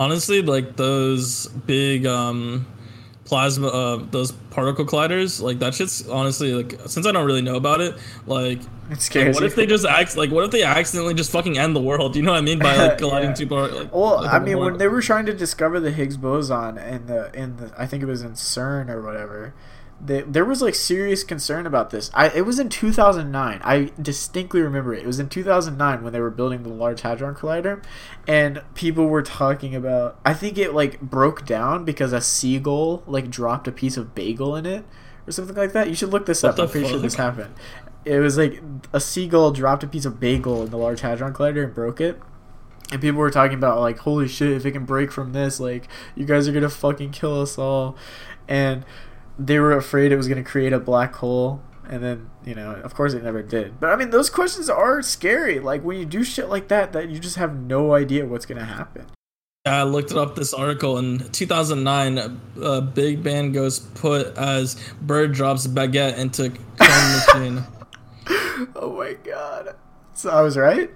Honestly, like those big um plasma uh those particle colliders, like that shit's honestly like since I don't really know about it, like It scares what if they just act like what if they accidentally just fucking end the world? You know what I mean by like colliding Yeah. two part like Well, like, I mean, when they were trying to discover the Higgs boson in the in the, I think it was in CERN or whatever, they, there was like serious concern about this. I it was in 2009. I distinctly remember it. It was in 2009 when they were building the Large Hadron Collider, and people were talking about. I think it like broke down because a seagull like dropped a piece of bagel in it or something like that. You should look this What up. I'm pretty sure this happened. It was like a seagull dropped a piece of bagel in the Large Hadron Collider and broke it and people were talking about like holy shit if it can break from this like you guys are gonna fucking kill us all and they were afraid it was gonna create a black hole and then you know of course it never did. But i mean those questions are scary. Like when you do shit like that that you just have no idea what's gonna happen. I looked up this article. In 2009. Uh, Big Bang goes put as bird drops baguette into cone machine. oh my god. So i was right?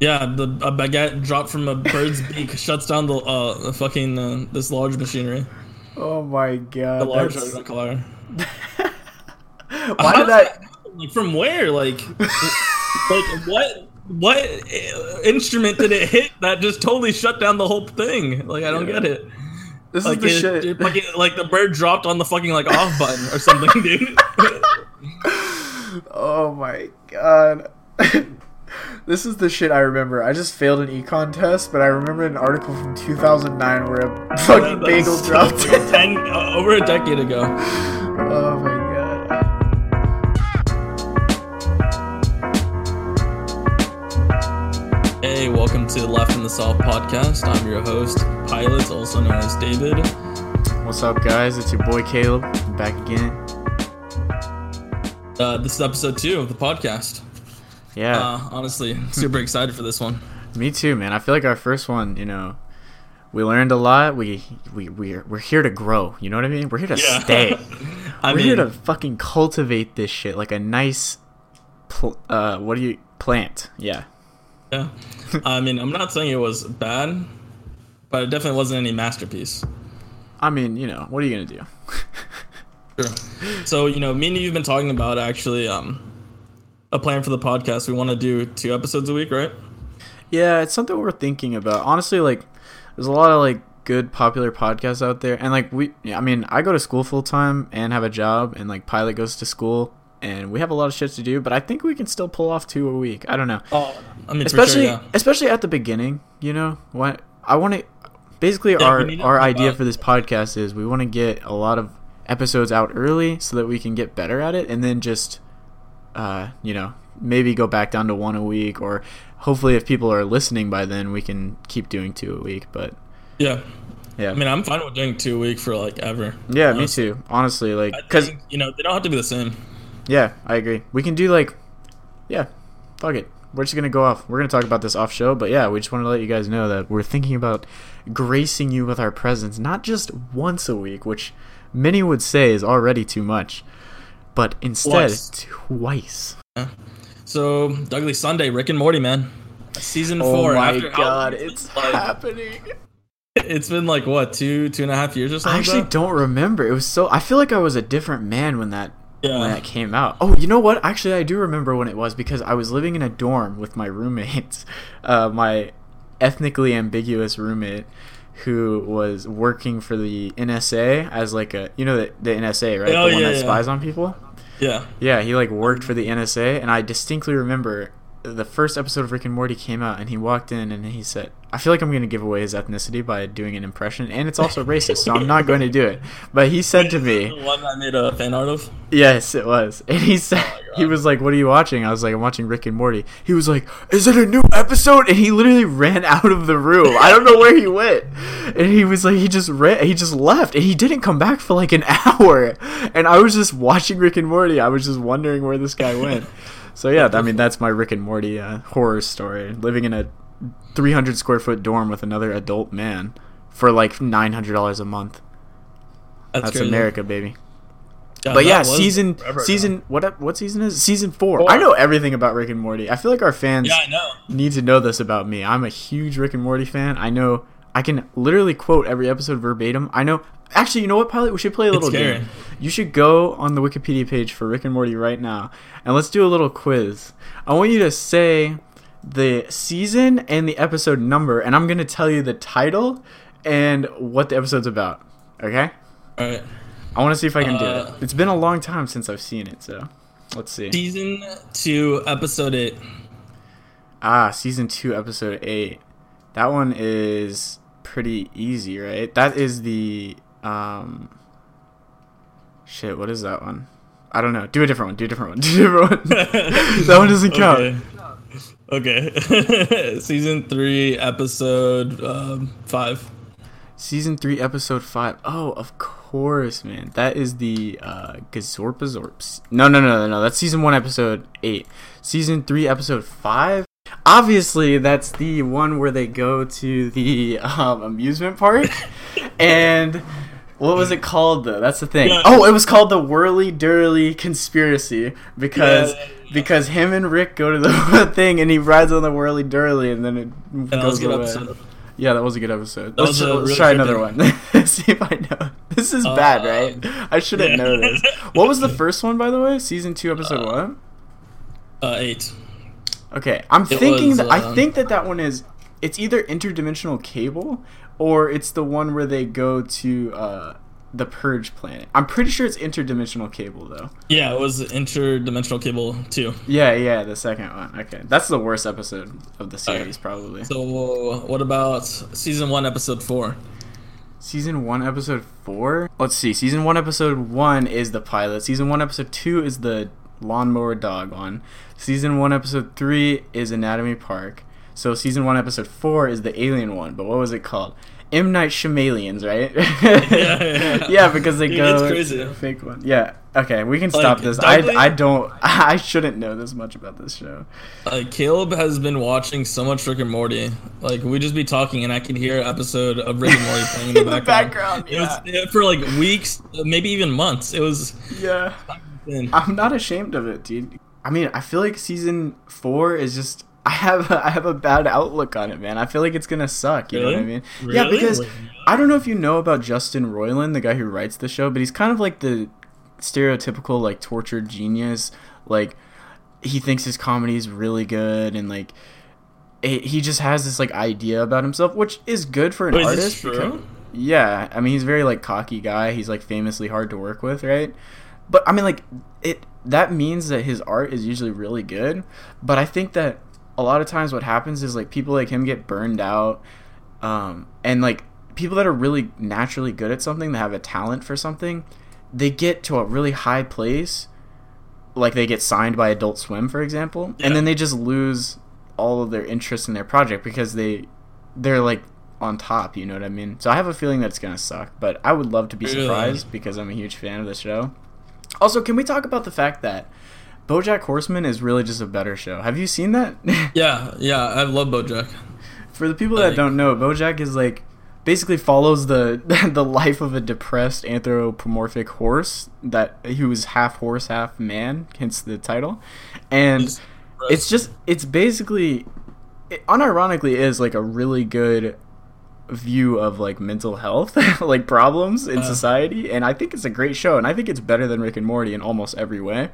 Yeah, the a baguette dropped from a bird's beak shuts down the uh fucking uh, this large machinery, oh my god the large that's- hadron collider. why did that Like from where? Like, like what? What instrument did it hit that just totally shut down the whole thing? Like, I don't Yeah. get it. this Like, is the it, shit it fucking, like the bird dropped on the fucking like off button or something, dude. Oh my god. this is the shit I remember. I just failed an econ test, but I remember an article from 2009 where a fucking That- bagel dropped. like ten uh, over a decade ago. oh my god. Hey, welcome to Left in the South podcast. I'm your host, Pilot, also known as David. What's up, guys? It's your boy Caleb. I'm back again. Uh, this is episode two of the podcast. Yeah, Uh, honestly, super excited for this one. me too, man. I feel like our first one, you know, we learned a lot. We we we're, we're here to grow. You know what I mean? We're here to stay. I we're mean, here to fucking cultivate this shit like a nice, pl- uh, what do you plant? Yeah. yeah. I mean, I'm not saying it was bad, but it definitely wasn't any masterpiece. I mean, you know, what are you gonna do? Sure. So, you know, me and you've been talking about actually um, a plan for the podcast. We want to do two episodes a week, right? Yeah, it's something we're thinking about. Honestly, like there's a lot of like good popular podcasts out there and like we I mean, I go to school full time and have a job and like Pilot goes to school and we have a lot of shit to do, but I think we can still pull off two a week. I don't know. Oh, I mean, especially sure, yeah. especially at the beginning, you know? What I want to basically Yeah, our we need to our idea about- for this podcast is we want to get a lot of episodes out early so that we can get better at it and then just uh, you know, maybe go back down to one a week or hopefully if people are listening by then we can keep doing two a week, but Yeah. yeah. I mean, I'm fine with doing two a week for like ever. yeah, me too. Honestly, like cuz you know, they don't have to be the same. Yeah, I agree. We can do like, yeah, fuck it. We're just gonna go off. We're gonna talk about this off show, but yeah, we just want to let you guys know that we're thinking about gracing you with our presence, not just once a week, which many would say is already too much, but instead Twice. twice. So, Douglas Sunday, Rick and Morty, man. Season Oh four. my after god, long has it it's like, happening. It's been like what two, two and a half years or something. I actually bro? don't remember. It was so. I feel like I was a different man when that Yeah. when that came out. Oh, you know what? Actually, I do remember when it was because I was living in a dorm with my roommates, uh, my ethnically ambiguous roommate, who was working for the NSA as like a you know the, the NSA right, Oh, the one yeah, that yeah. spies on people. Yeah. Yeah, he like worked for the NSA, and I distinctly remember the first episode of Rick and Morty came out, and he walked in and he said, "I feel like I'm going to give away his ethnicity by doing an impression, and it's also racist, so I'm not going to do it." But he said to me, The one I made a fan art of. Yes, it was. And he said Oh he was like, "What are you watching?" I was like, "I'm watching Rick and Morty." He was like, "Is it a new episode?" And he literally ran out of the room. I don't know where he went. And he was like, he just ran, he just left, and he didn't come back for like an hour. And I was just watching Rick and Morty. I was just wondering where this guy went. So yeah, I mean that's my Rick and Morty uh, horror story. Living in a 300 square foot dorm with another adult man for like $900 a month. That's, That's. America, baby Yeah, but yeah, season season what what season is it? season four. Four. I know everything about Rick and Morty. I feel like our fans Yeah, need to know this about me. I'm a huge Rick and Morty fan. I know I can literally quote every episode verbatim. I know. Actually, you know what, pilot? We should play a little game. You should go on the Wikipedia page for Rick and Morty right now, and let's do a little quiz. I want you to say the season and the episode number, and I'm gonna tell you the title and what the episode's about. Okay? All right. I want to see if I can do Uh, it. It's been a long time since I've seen it, so let's see. Season two, episode eight. Ah, season two, episode eight. That one is pretty easy, right? That is the um. Shit, what is that one? I don't know. Do a different one. Do a different one. Do a different one. that one doesn't count. Okay. Okay. Season three, episode um, five. Season three, episode five. Oh, of course, man. That is the uh, Gazorpazorps. No, no, no, no, no. That's season one, episode eight. Season three, episode five. Obviously, that's the one where they go to the um, amusement park. and what was it called though? That's the thing. Yeah. Oh, it was called the Whirly Dirly Conspiracy because Yeah. because him and Rick go to the thing and he rides on the Whirly Dirly and then it that was goes away. episode. Yeah, that was a good episode. That let's let's really try another one. See if I know. This is bad, Uh, right? I shouldn't yeah. know this. What was the first one, by the way? Season two, episode Uh, what? Uh, eight. Okay, I'm it thinking was, that I um, think that that one is. It's either interdimensional cable, or it's the one where they go to uh, the purge planet. I'm pretty sure it's interdimensional cable though. Yeah, it was interdimensional cable too. Yeah, yeah, the second one. Okay, that's the worst episode of the series, probably. So what about season one, episode four? Season one, episode four. Let's see. Season one, episode one is the pilot. Season one, episode two is the lawnmower dog one. Season one, episode three is Anatomy Park. So season one, episode four is the alien one. But what was it called? M Night Shyamalians, right? yeah, yeah, because they Dude, go it's crazy. fake one. Yeah. Okay, we can stop Like, this. I, I don't. I shouldn't know this much about this show. Uh, Caleb has been watching so much Rick and Morty. Like we just be talking, and I can hear an episode of Rick and Morty playing in the In the background. background, It was yeah, for like weeks, maybe even months. It was. Yeah. I'm not ashamed of it, dude. I mean, I feel like season four is just. I have a, I have a bad outlook on it, man. I feel like it's gonna suck. You know what I Really? mean? Yeah, because I don't know if you know about Justin Roiland, the guy who writes the show, but he's kind of like the stereotypical like tortured genius. Like he thinks his comedy is really good, and like it, he just has this like idea about himself, which is good for an Wait, artist. true? because- yeah, I mean he's a very like cocky guy. He's like famously hard to work with, right? But I mean like it that means that his art is usually really good, but I think that a lot of times what happens is like people like him get burned out um and like people that are really naturally good at something that have a talent for something, they get to a really high place like they get signed by Adult Swim for example, Yeah. and then they just lose all of their interest in their project because they they're like on top, you know what I mean? So I have a feeling that it's gonna suck, but I would love to be Really? surprised because I'm a huge fan of the show. Also, can we talk about the fact that BoJack Horseman is really just a better show? Have you seen that? Yeah, yeah, I love BoJack. For the people that don't know, BoJack is like basically follows the the life of a depressed anthropomorphic horse that he was half horse, half man, hence the title. And He's it's just it's basically it unironically is like a really good view of like mental health like problems in Uh. society and i think it's a great show and i think it's better than rick and morty in almost every way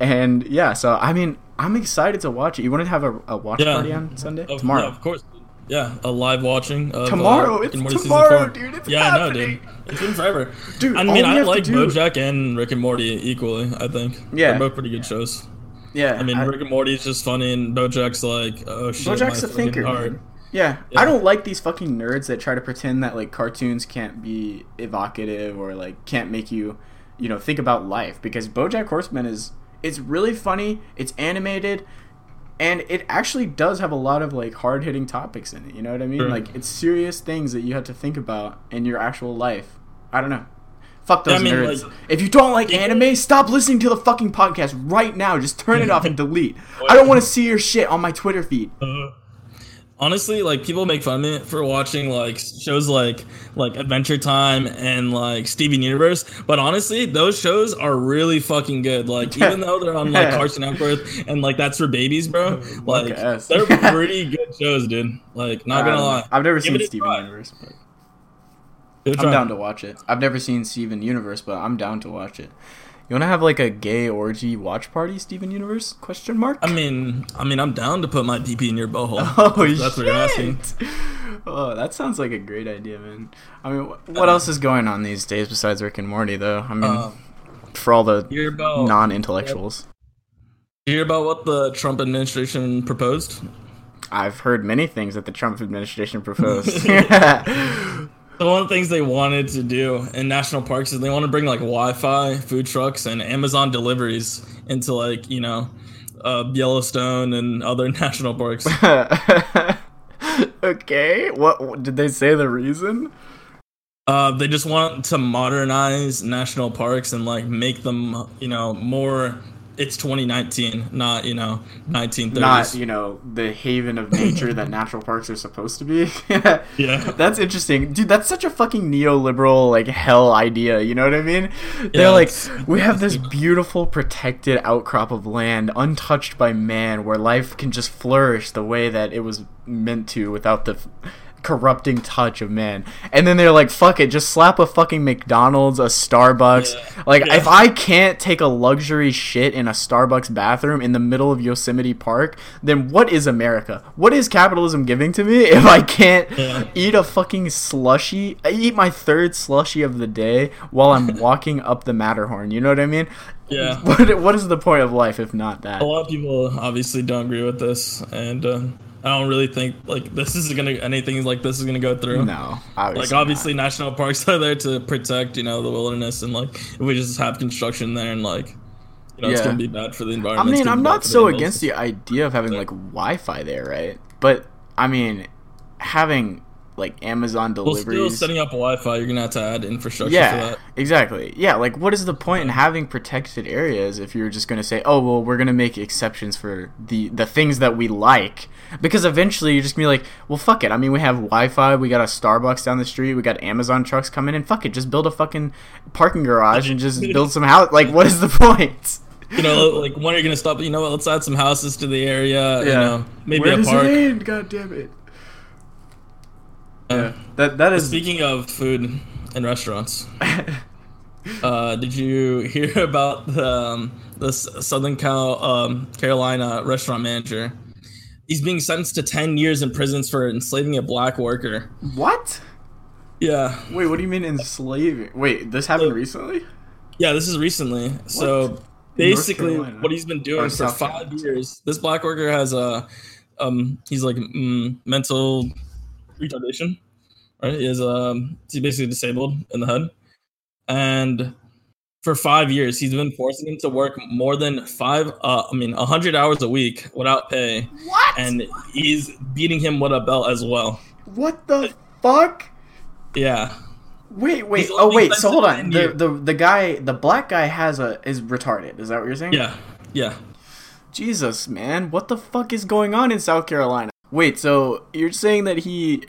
and yeah so i mean i'm excited to watch it you want to have a, a watch Yeah. party on sunday Of- tomorrow yeah, of course. Yeah, a live watching of Tomorrow? uh, It's and Morty season tomorrow, dude. It's yeah, I know, dude. happening. It's been forever. Dude, I mean, I like do- BoJack and Rick and Morty equally. I think. Yeah. they're both pretty good shows. yeah I mean, Rick and Morty is just funny, and BoJack's like, oh shit, Bojack's my a fucking thinker. heart. man. Yeah. Yeah. I don't like these fucking nerds that try to pretend that like cartoons can't be evocative or like can't make you, you know, think about life because BoJack Horseman is it's really funny, it's animated, and it actually does have a lot of like hard-hitting topics in it, you know what I mean? Sure. Like it's serious things that you have to think about in your actual life. I don't know. Fuck those I mean, nerds. like- if you don't like anime, stop listening to the fucking podcast right now. Just turn it off and delete. I don't want to see your shit on my Twitter feed. Uh, honestly, like people make fun of me for watching like shows like like Adventure Time and like Steven Universe, but honestly, those shows are really fucking good. Like even though they're on like Cartoon Network and like that's for babies, bro. Like they're pretty good shows, dude. Like not gonna Um, lie, I've never Give seen Steven try. Universe, but I'm down to watch it. I've never seen Steven Universe, but I'm down to watch it. You want to have like a gay orgy watch party, Steven Universe? Question mark. I mean, I mean, I'm down to put my PP in your bohole. Oh, If that's what you're asking. shit. Oh, that sounds like a great idea, man. I mean, wh- what else is going on these days besides Rick and Morty, though? I mean, Um, for all the about non-intellectuals, you hear about what the Trump administration proposed? I've heard many things that the Trump administration proposed. So one of the things they wanted to do in national parks is they want to bring like Wi-Fi, food trucks, and Amazon deliveries into like you know uh, Yellowstone and other national parks. okay, what, what did they say? The reason? Uh, they just want to modernize national parks and like make them you know more. It's 2019, not you know 1930s. Not you know the haven of nature that natural parks are supposed to be. Yeah. That's interesting, dude. That's such a fucking neoliberal like hell idea. You know what I mean? They're like, we have this beautiful protected outcrop of land, untouched by man, where life can just flourish the way that it was meant to, without the corrupting touch of man. And then they're like, fuck it, just slap a fucking McDonald's, a Starbucks. Yeah. Like, Yeah. if I can't take a luxury shit in a Starbucks bathroom in the middle of Yosemite Park, then what is America? What is capitalism giving to me if I can't Yeah. eat a fucking slushy? I eat my third slushy of the day while I'm walking up the Matterhorn. You know what I mean? Yeah. What What is the point of life if not that? a lot of people obviously don't agree with this, and uh, I don't really think like this is gonna anything like this is gonna go through. No, Like obviously, national parks are there to protect, you know, the wilderness, and like if we just have construction there, and like, you know, it's gonna be bad for the environment. it's mean, I'm not so animals. against the idea of having like Wi-Fi there, right? But I mean, having like Amazon Well, still deliveries. setting up Wi-Fi, you're gonna have to add infrastructure for yeah, that. exactly. Yeah, like what is the point in having protected areas if you're just going to say, "Oh, well, we're going to make exceptions for the the things that we like." Because eventually you're just going to be like, "Well, fuck it. I mean, we have Wi-Fi, we got a Starbucks down the street, we got Amazon trucks coming in. Fuck it, just build a fucking parking garage and just build some house. Like what is the point?" You know, like when are you gonna stop? You know what? Let's add some houses to the area. You know, maybe Where a does park. it end? God damn it. Yeah. That that is Speaking of food and restaurants, uh, did you hear about the um, the Southern Cal um, Carolina restaurant manager? He's being sentenced to ten years in prison for enslaving a black worker. what? Yeah, Wait, what do you mean enslaving? Wait, this happened So- recently? yeah. This is recently. So basically, what he's been doing Or for South five Carolina. years. This black worker has a um, he's like mm, mental retardation. Right, he is um, he's basically disabled in the head, and for five years he's been forcing him to work more than five, uh, I mean, hundred hours a week without pay, What? and he's beating him with a belt as well. what the fuck? Yeah, Wait, wait. He's Oh, wait. So hold on. The, the the guy, the black guy has a is retarded. Is that what you're saying? yeah, yeah. Jesus, man, what the fuck is going on in South Carolina? Wait, so you're saying that he,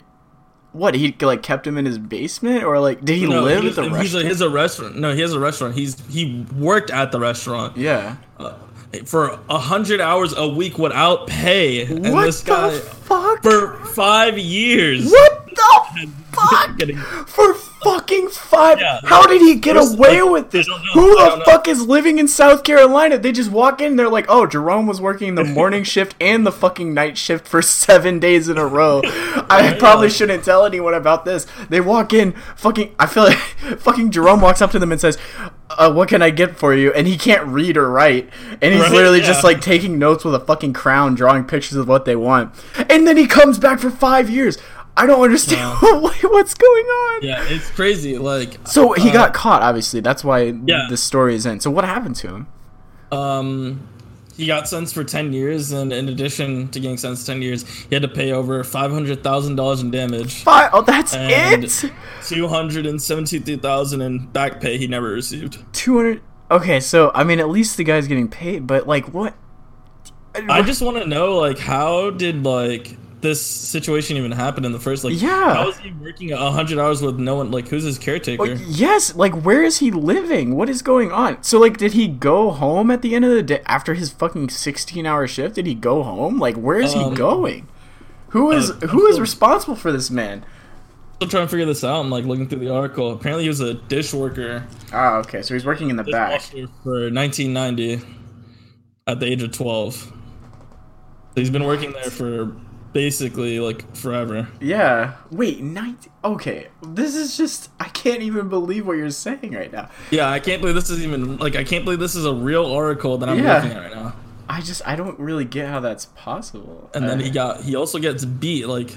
what he like kept him in his basement, or like did he No, live he's, at the he's a, restaurant? he's a restaurant. No, he has a restaurant. He's he worked at the restaurant yeah. uh, for a hundred hours a week without pay. And What this the guy fuck? for five years. what fuck? Getting- For fucking five? Yeah. How did he get away like, with this? I don't know. Who the don't know. fuck is living in South Carolina? They just walk in, they're like, "Oh, Jerome was working the morning shift and the fucking night shift for seven days in a row." I probably shouldn't tell anyone about this. They walk in, fucking. I feel like fucking Jerome walks up to them and says, uh, "What can I get for you?" And he can't read or write, and he's Right, literally yeah. just like taking notes with a fucking crown, drawing pictures of what they want, and then he comes back for five years. I don't understand what's going on. yeah, it's crazy. Like So he uh, got caught, obviously. That's why Yeah. the story is in. So what happened to him? um he got sentenced for 10 years and in addition to getting sentenced 10 years he had to pay over $500000 in damage Five. Oh, that's And- it. 273000 in back pay he never received Two hundred. Okay, so I mean, at least the guy's getting paid. But like, what? i just want to know like how did like this situation even happened in the first? Like, Yeah. how is he working a hundred hours with no one? Like, who's his caretaker? Well, yes, like where is he living? What is going on? So like did he go home at the end of the day after his fucking 16-hour shift? Did he go home? Like where is Um, he going? Who is uh, who is responsible for this man? still trying to figure this out. I'm like looking through the article. Apparently, he was a dish worker. Ah, okay. So he's working in the back. for 1990 at the age of 12. So he's been working there for basically like forever. Yeah. Wait, 90 Okay. This is just I can't even believe what you're saying right now. Yeah, I can't believe this is even like I can't believe this is a real article that I'm Yeah. looking at right now. I just I don't really get how that's possible. And then he got he also gets beat like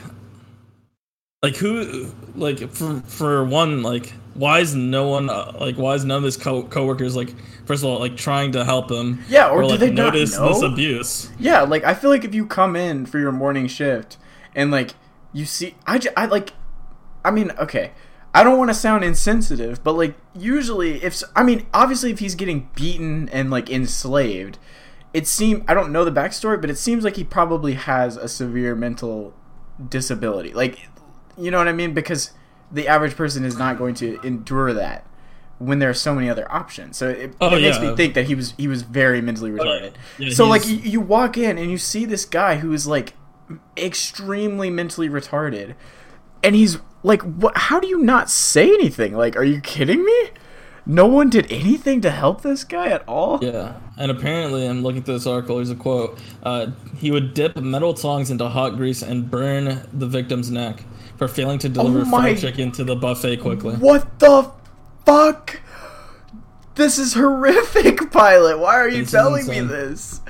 like who like for for one like why is no one uh, like why is none of his co- coworkers like first of all like trying to help him? Yeah, or do like they not notice this abuse? Yeah, like I feel like if you come in for your morning shift and like you see, I, I like, I mean, okay, I don't want to sound insensitive, but like usually if i mean obviously if he's getting beaten and like enslaved, it seems I don't know the backstory, but it seems like he probably has a severe mental disability. Like, you know what I mean? Because the average person is not going to endure that when there are so many other options. So it, Oh, it makes yeah. me think that he was he was very mentally retarded. Yeah, so like you, you walk in and you see this guy who is like extremely mentally retarded, and he's like, "What? How do you not say anything? Like, are you kidding me? No one did anything to help this guy at all." Yeah, and apparently, I'm looking through this article. There's a quote. Uh, he would dip metal tongs into hot grease and burn the victim's neck for failing to deliver Oh fried chicken to the buffet quickly. What the fuck? This is horrific, pilot. Why are you This telling me this?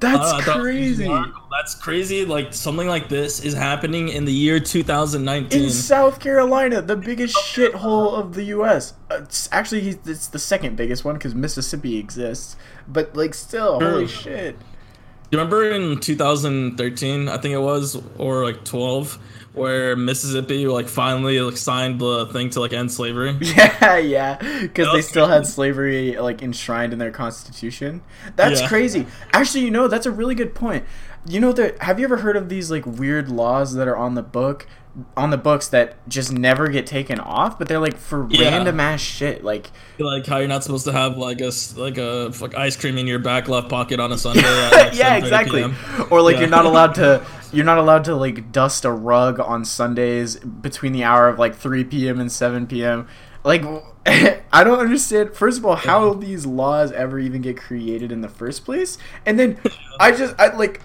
That's crazy. That's crazy. Like something like this is happening in the year 2019. In South Carolina, the biggest shithole of the U.S. Uh, It's actually it's the second biggest one because Mississippi exists, but like still, holy shit. Do you remember in 2013, I think it was, or like 12, where Mississippi like finally like signed the thing to like end slavery? Yeah, yeah, because they still had slavery like enshrined in their constitution. That's Yeah. crazy. Actually, you know, that's a really good point. You know that have you ever heard of these like weird laws that are on the book on the books that just never get taken off, but they're like for Yeah. random ass shit. Like Like how you're not supposed to have like a like a like ice cream in your back left pocket on a Sunday. Like, yeah, exactly. PM. Or like Yeah. you're not allowed to you're not allowed to like dust a rug on Sundays between the hour of like 3 p.m. and 7 p.m. Like I don't understand first of all how these laws ever even get created in the first place. And then I just I like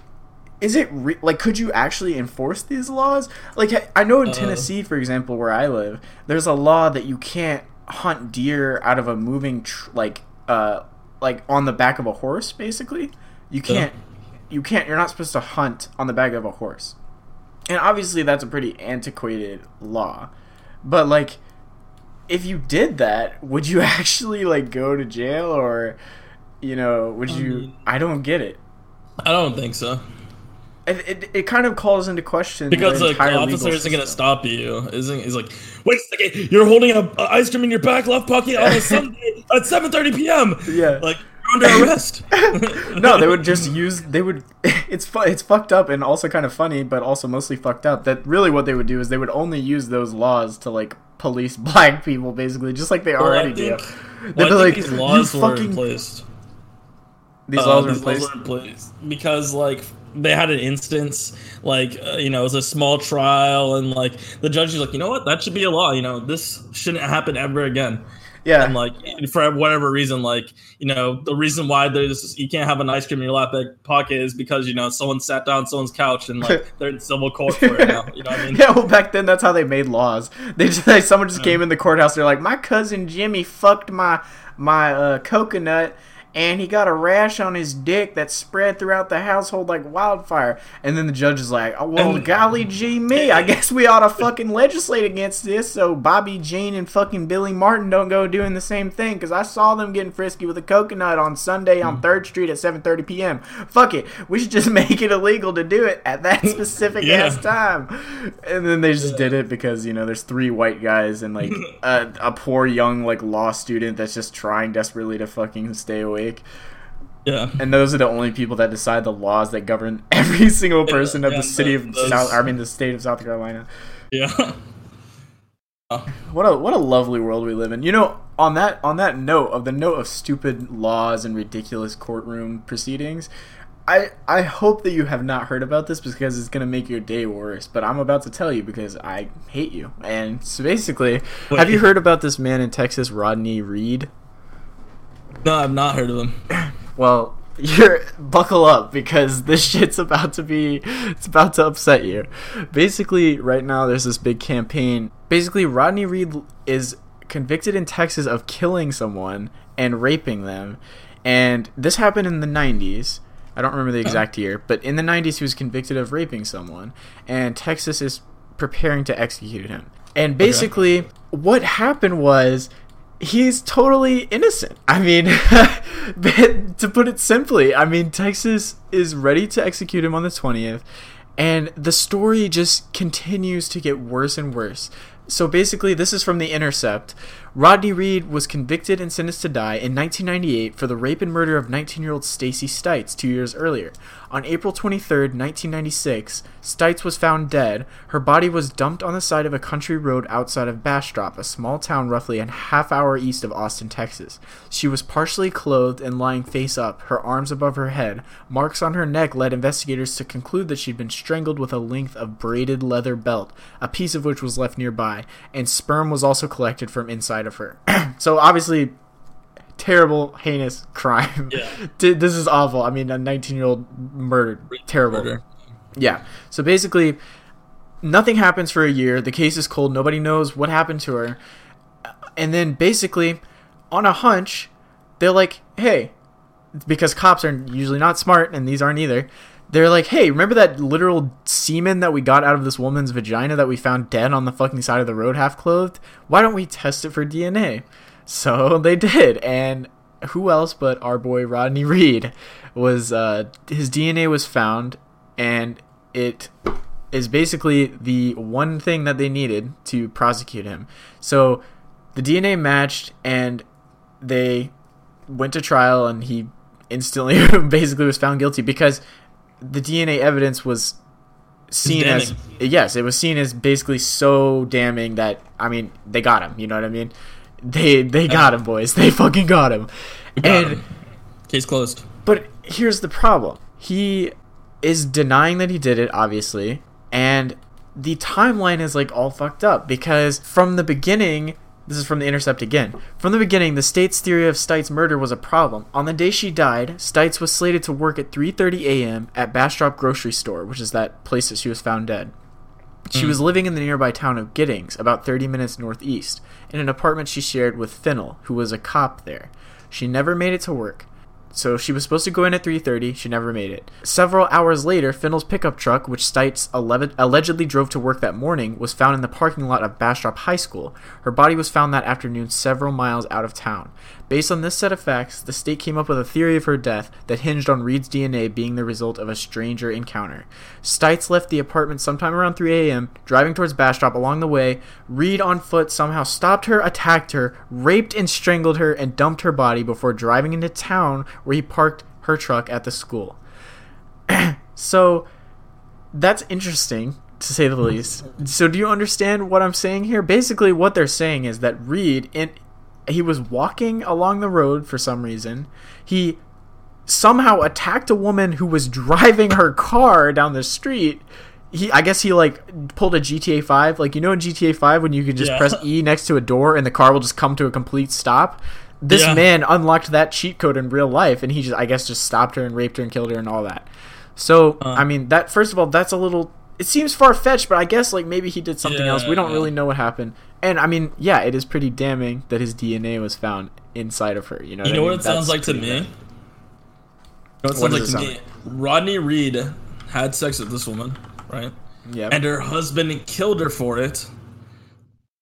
is it re- like could you actually enforce these laws? Like I- I know in Uh. Tennessee for example where I live, there's a law that you can't hunt deer out of a moving tr- like uh like on the back of a horse basically. You can't you can't you're not supposed to hunt on the back of a horse and obviously that's a pretty antiquated law but like if you did that would you actually like go to jail or you know would you mean- i don't get it I don't think so. It, it, it kind of calls into question Because the the officer isn't gonna stop you. Isn't he's like, wait a second, you're holding a, a ice cream in your back left pocket on a Sunday at 7:30 p.m. Yeah. like you're under arrest. no, they would just use. They would. It's fu- It's fucked up and also kind of funny, but also mostly fucked up. That really what they would do is they would only use those laws to like police black people, basically, just like they Well, already do. They'd well, be think like, these laws "You were fucking in place. these Uh, laws these were in place because like they had an instance like uh, you know it was a small trial and like the judge was like you know what? That should be a law. You know this shouldn't happen ever again. Yeah, and like for whatever reason like you know the reason why there's you can't have an ice cream in your lap pocket is because you know someone sat down on someone's couch and like they're in civil court for it now you know what I mean? Yeah, well, back then that's how they made laws. They just like someone just came in the courthouse. They're like, my cousin Jimmy fucked my my uh, coconut, and he got a rash on his dick that spread throughout the household like wildfire. And then the judge is like, oh, well, And- golly gee me, I guess we ought to fucking legislate against this so Bobby Jean and fucking Billy Martin don't go doing the same thing because I saw them getting frisky with a coconut on Sunday on mm. Third Street at 7:30 p.m. Fuck it, we should just make it illegal to do it at that specific Yeah. ass time. And then they just did it because you know there's three white guys and like a, a poor young like law student that's just trying desperately to fucking stay Yeah. and those are the only people that decide the laws that govern every single Yeah, person of yeah, the city of those- South. I mean, the state of South Carolina. Yeah. What a what a lovely world we live in. You know, on that on that note of the note of stupid laws and ridiculous courtroom proceedings, I I hope that you have not heard about this because it's gonna make your day worse. But I'm about to tell you because I hate you. And so basically, have you heard about this man in Texas, Rodney Reed? No, I've not heard of him. Well, you're buckle up because this shit's about to be it's about to upset you. Basically, right now there's this big campaign. Basically, Rodney Reed is convicted in Texas of killing someone and raping them. And this happened in the 90s. I don't remember the oh. exact year, but in the 90s he was convicted of raping someone and Texas is preparing to execute him. And basically what happened was he's totally innocent. I mean, to put it simply, I mean, Texas is ready to execute him on the 20th, and the story just continues to get worse and worse. So basically, this is from The Intercept. Rodney Reed was convicted and sentenced to die in 1998 for the rape and murder of 19 year old Stacey Stites two years earlier. On April 23, 1996, Stites was found dead. Her body was dumped on the side of a country road outside of Bastrop, a small town roughly a half hour east of Austin, Texas. She was partially clothed and lying face up, her arms above her head. Marks on her neck led investigators to conclude that she'd been strangled with a length of braided leather belt, a piece of which was left nearby, and sperm was also collected from inside of her. so obviously terrible, heinous crime. Yeah. This is awful. I mean, a 19 year old murdered. Terrible. Murder. Yeah. So basically, nothing happens for a year. The case is cold. Nobody knows what happened to her. And then basically, on a hunch, they're like, hey, because cops are usually not smart, and these aren't either. They're like, hey, remember that literal semen that we got out of this woman's vagina that we found dead on the fucking side of the road, half clothed? Why don't we test it for DNA? So they did, and who else but our boy Rodney Reed was uh, his DNA was found, and it is basically the one thing that they needed to prosecute him. So the DNA matched, and they went to trial, and he instantly basically was found guilty because the DNA evidence was seen as yes, it was seen as basically so damning that I mean they got him. You know what I mean? They they got him, boys. They fucking got him. Got and him. Case closed. but here's the problem. He is denying that he did it, obviously, and the timeline is like all fucked up because from the beginning, this is from the Intercept again. From the beginning, the state's theory of Stites' murder was a problem. On the day she died, Stites was slated to work at 3:30 a.m. at Bastrop Grocery Store, which is that place that she was found dead. She mm. was living in the nearby town of Giddings, about 30 minutes northeast, in an apartment she shared with Fennell, who was a cop there. She never made it to work. So she was supposed to go in at 3:30. She never made it. Several hours later, Fennell's pickup truck, which Stites alle- allegedly drove to work that morning, was found in the parking lot of Bastrop High School. Her body was found that afternoon several miles out of town. Based on this set of facts, the state came up with a theory of her death that hinged on Reed's DNA being the result of a stranger encounter. Stites left the apartment sometime around 3 a.m., driving towards Bastrop. Along the way, Reed on foot somehow stopped her, attacked her, raped and strangled her, and dumped her body before driving into town where he parked her truck at the school. so that's interesting to say the least. So do you understand what I'm saying here? Basically what they're saying is that Reed in he was walking along the road for some reason. He somehow attacked a woman who was driving her car down the street. He, I guess he like pulled a GTA 5, like you know in GTA 5 when you can just Yeah. press E next to a door and the car will just come to a complete stop. This Yeah. man unlocked that cheat code in real life, and he just, I guess, just stopped her and raped her and killed her and all that. So, Uh. I mean, that first of all, that's a little. It seems far fetched, but I guess like maybe he did something else. We don't Yeah. really know what happened. And I mean, yeah, it is pretty damning that his DNA was found inside of her. You know, You what know I what mean? it sounds like to me? bad. You know what it What sounds like it to sound me? Rodney Reed had sex with this woman, right? Yeah. And her husband killed her for it.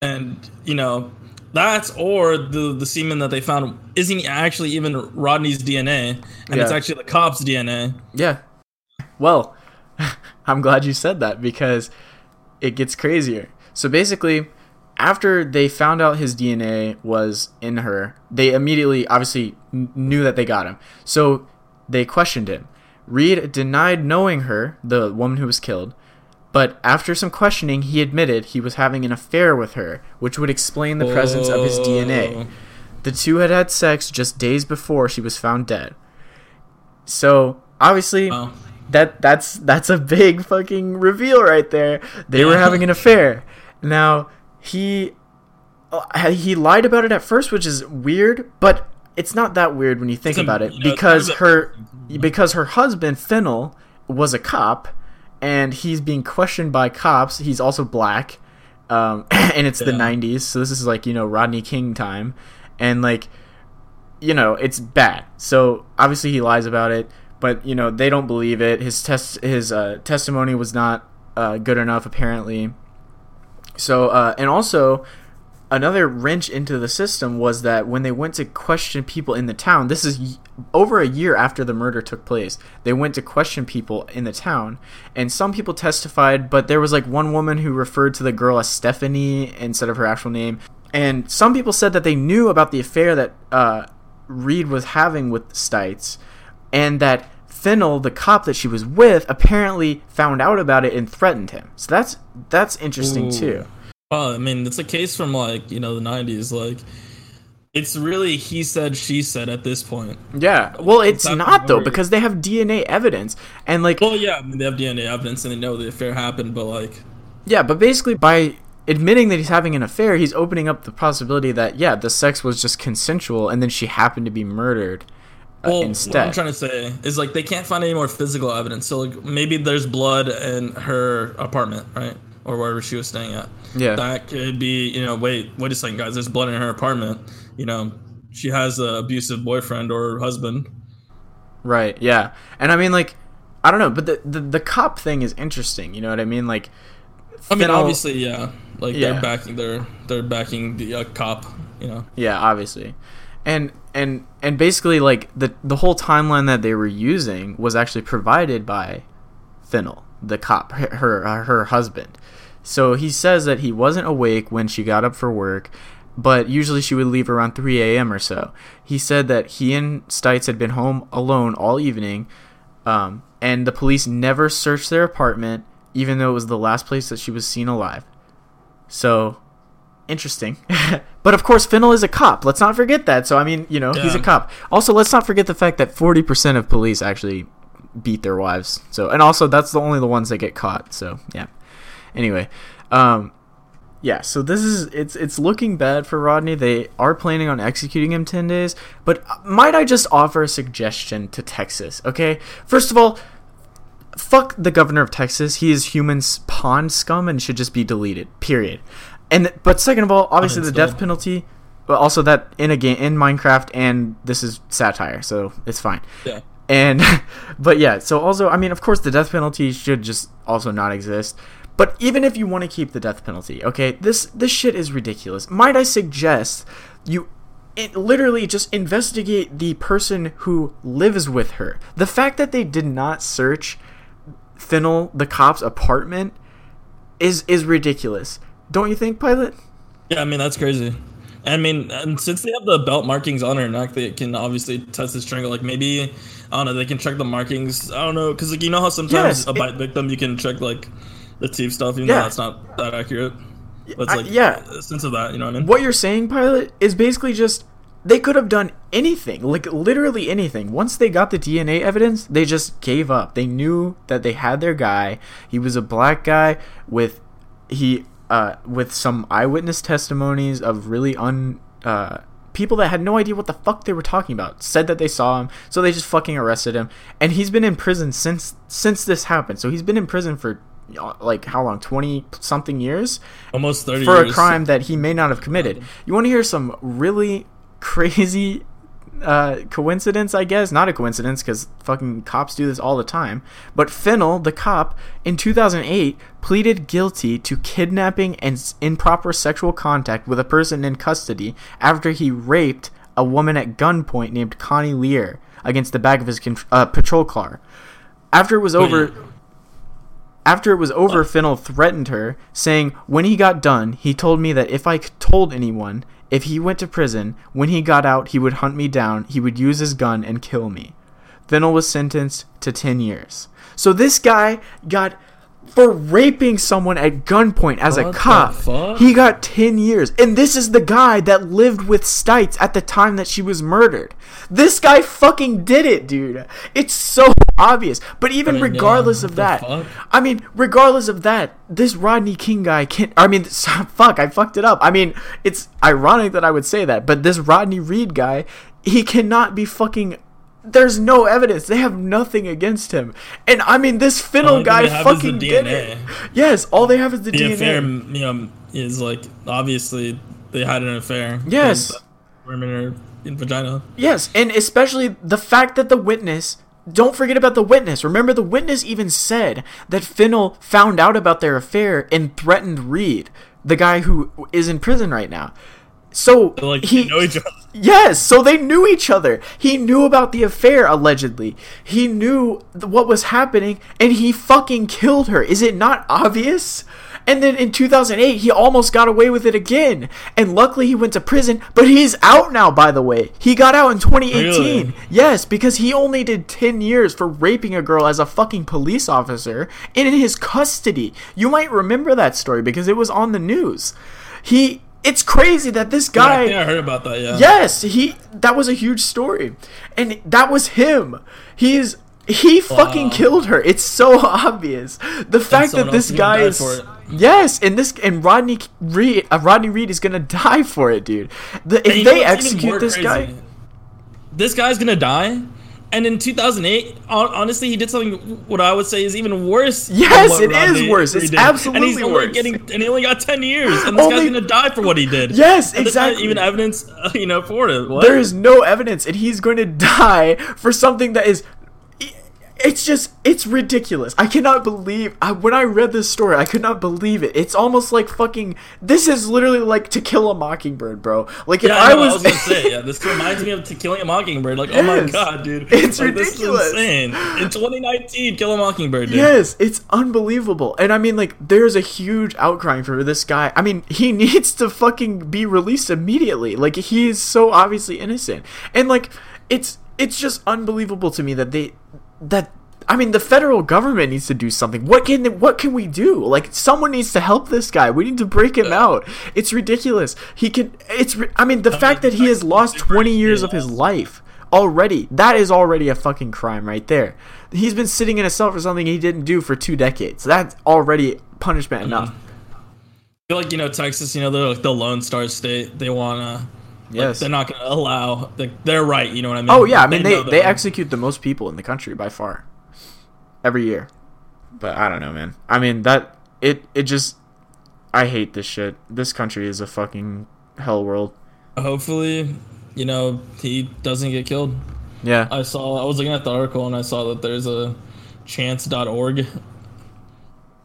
And, you know, that's or the the semen that they found isn't actually even Rodney's DNA, and it's actually the cop's DNA. Yeah. Well, I'm glad you said that because it gets crazier. So basically, after they found out his DNA was in her, they immediately obviously kn- knew that they got him. So they questioned him. Reed denied knowing her, the woman who was killed, but after some questioning, he admitted he was having an affair with her, which would explain the presence of his DNA. Oh. The two had had sex just days before she was found dead. So obviously. That that's that's a big fucking reveal right there. They were having an affair. Now he uh, he lied about it at first, which is weird, but it's not that weird when you think about it you know, it's because her because her husband Fennell was a cop and he's being questioned by cops. He's also black. Um, and it's the 90s, so this is like, you know, Rodney King time. And like you know, it's bad. So obviously he lies about it, but you know they don't believe it. His test, his uh, testimony was not uh, good enough apparently. So uh, and also another wrench into the system was that when they went to question people in the town, this is over a year after the murder took place. They went to question people in the town, and some people testified, but there was like one woman who referred to the girl as Stephanie instead of her actual name. And some people said that they knew about the affair that uh, Reed was having with Stites, and that Fennell, the cop that she was with, apparently found out about it and threatened him. So that's that's interesting Ooh. too. Well, I mean, it's a case from like you know the '90s. Like, it's really he said, she said at this point. Yeah. Well, it's That's not though because they have DNA evidence and like Well, yeah, I mean, they have DNA evidence and they know the affair happened, but like, yeah, but basically by admitting that he's having an affair, he's opening up the possibility that yeah, the sex was just consensual and then she happened to be murdered uh, well, what I'm trying to say is like they can't find any more physical evidence. So like maybe there's blood in her apartment, right, or wherever she was staying at. Yeah. that could be. You know, wait, wait a second, guys. There's blood in her apartment. You know, she has an abusive boyfriend or husband. Right. Yeah. And I mean like I don't know, but the, the the cop thing is interesting, you know what I mean? Like I mean, obviously, yeah. Like Yeah. they're backing they're they're backing the uh, cop. You know. Yeah, obviously. And and and basically like the the whole timeline that they were using was actually provided by Fennell, the cop, her her, her husband. So he says that he wasn't awake when she got up for work, but usually she would leave around 3 a.m. or so. He said that he and Stites had been home alone all evening, um, and the police never searched their apartment, even though it was the last place that she was seen alive. So interesting. but of course, Fennell is a cop. Let's not forget that. So I mean, you know, he's a cop. Also, let's not forget the fact that forty percent of police actually beat their wives. So and also that's the only the ones that get caught. So yeah. Anyway, um, yeah. So this is it's it's looking bad for Rodney. They are planning on executing him ten days. But might I just offer a suggestion to Texas? Okay. First of all. Fuck the governor of Texas. He is human s- pond scum and should just be deleted. Period. And but second of all, obviously the death penalty, but also that in a game in Minecraft, and this is satire, so it's fine. Yeah. And but yeah, so also I mean, of course, the death penalty should just also not exist. But even if you want to keep the death penalty, okay, this this shit is ridiculous. Might I suggest you it literally just investigate the person who lives with her. The fact that they did not search Fennell, the cop's apartment, is is ridiculous. Don't you think, Pilot? Yeah, I mean that's crazy. I mean, and since they have the belt markings on her neck, they can obviously test the strangle. Like maybe, I don't know, they can check the markings. I don't know, because like you know how sometimes Yes, a it- bite victim you can check like the teeth stuff, even Yeah. though that's not that accurate. But it's I- like yeah. a sense of that, you know what I mean? What you're saying, Pilot, is basically just they could have done anything, like literally anything. Once they got the DNA evidence, they just gave up. They knew that they had their guy. He was a black guy with he uh with some eyewitness testimonies of really un uh people that had no idea what the fuck they were talking about. Said that they saw him, so they just fucking arrested him. And he's been in prison since since this happened. So he's been in prison for uh, like how long? 20 something years Almost thirty for years. a crime that he may not have committed. You want to hear some really crazy uh, coincidence? I guess not a coincidence because fucking cops do this all the time. But Fennell, the cop, in 2008 pleaded guilty to kidnapping and improper sexual contact with a person in custody after he raped a woman at gunpoint named Connie Lear against the back of his con- uh, patrol car. After it was over, after it was over, Fennell threatened her, saying, When he got done, he told me that if I told anyone, if he went to prison, when he got out, he would hunt me down, he would use his gun and kill me. Fennell was sentenced to 10 years. So this guy got for raping someone at gunpoint as What a cop. He got 10 years. And this is the guy that lived with Stites at the time that she was murdered. This guy fucking did it, dude. It's so obvious. But even regardless of that, fuck? I mean, regardless of that, this Rodney King guy can't. I mean, fuck, I fucked it up. I mean, it's ironic that I would say that, but this Rodney Reed guy, he cannot be fucking. There's no evidence. They have nothing against him. And I mean, this Fennell guy they have is the fucking did it. Yes, all they have is the, The DNA. affair, you know, is like obviously they had an affair. Yes. Women are in vagina. Yes, and especially the fact that the witness. Don't forget about the witness. Remember, the witness even said that Fennell found out about their affair and threatened Reed, the guy who is in prison right now. So They're like he they know each other. Yes, so they knew each other. He knew about the affair, allegedly. He knew th- what was happening, and he fucking killed her. Is it not obvious? And then in 2008, he almost got away with it again. And luckily, he went to prison, but he's out now, by the way. He got out in 2018. Really? Yes, because he only did 10 years for raping a girl as a fucking police officer and in his custody. You might remember that story because it was on the news. He. It's crazy that this Yeah, I guy. I heard about that. Yeah. Yes, he that was a huge story. And that was him. He's he fucking killed her. It's so obvious. The fact that this gonna guy is. Yes, and this and Rodney Reed uh, Rodney Reed is to die for it, dude. The, if And you know they what's even more execute this crazy? guy this guy's gonna die. And in 2008, honestly, he did something what I would say is even worse. Yes, it is worse. It's did. and absolutely he's only worse. Getting, and he only got 10 years, and this Only- guy's gonna die for what he did. Yes, And exactly. even evidence, you know, for it. What? there is no evidence and he's going to die for something that is it's just it's ridiculous i cannot believe I, when i read this story i could not believe it it's almost like fucking this is literally like to kill a mockingbird bro like if Yeah, i know, was, I was gonna say, yeah, this reminds me of To Killing a Mockingbird. Like, oh my god, dude, It's like, this is ridiculous. insane. In 2019, Kill a Mockingbird, dude. Yes, it's unbelievable. And I mean, like, there's a huge outcry for this guy. I mean, he needs to fucking be released immediately. Like, he is so obviously innocent. And, like, it's it's just unbelievable to me that they that I mean, the federal government needs to do something. What can what can we do? Like, someone needs to help this guy. We need to break him out. It's ridiculous. He can. It's. I mean, the fact that he has lost 20 years of his life already. That is already a fucking crime right there. He's been sitting in a cell for something he didn't do for two decades. That's already punishment mm-hmm. enough. I feel like you know Texas. You know they're like the Lone Star State. They wanna. Like, Yes. they're not gonna allow. Like, they're right. You know what I mean? Oh yeah, I mean they know they execute the most people in the country by far. Every year. But I don't know, man. I mean that it it just I hate this shit. This country is a fucking hell world. Hopefully, you know he doesn't get killed. Yeah. I saw. I was looking at the article and I saw that there's a chance.org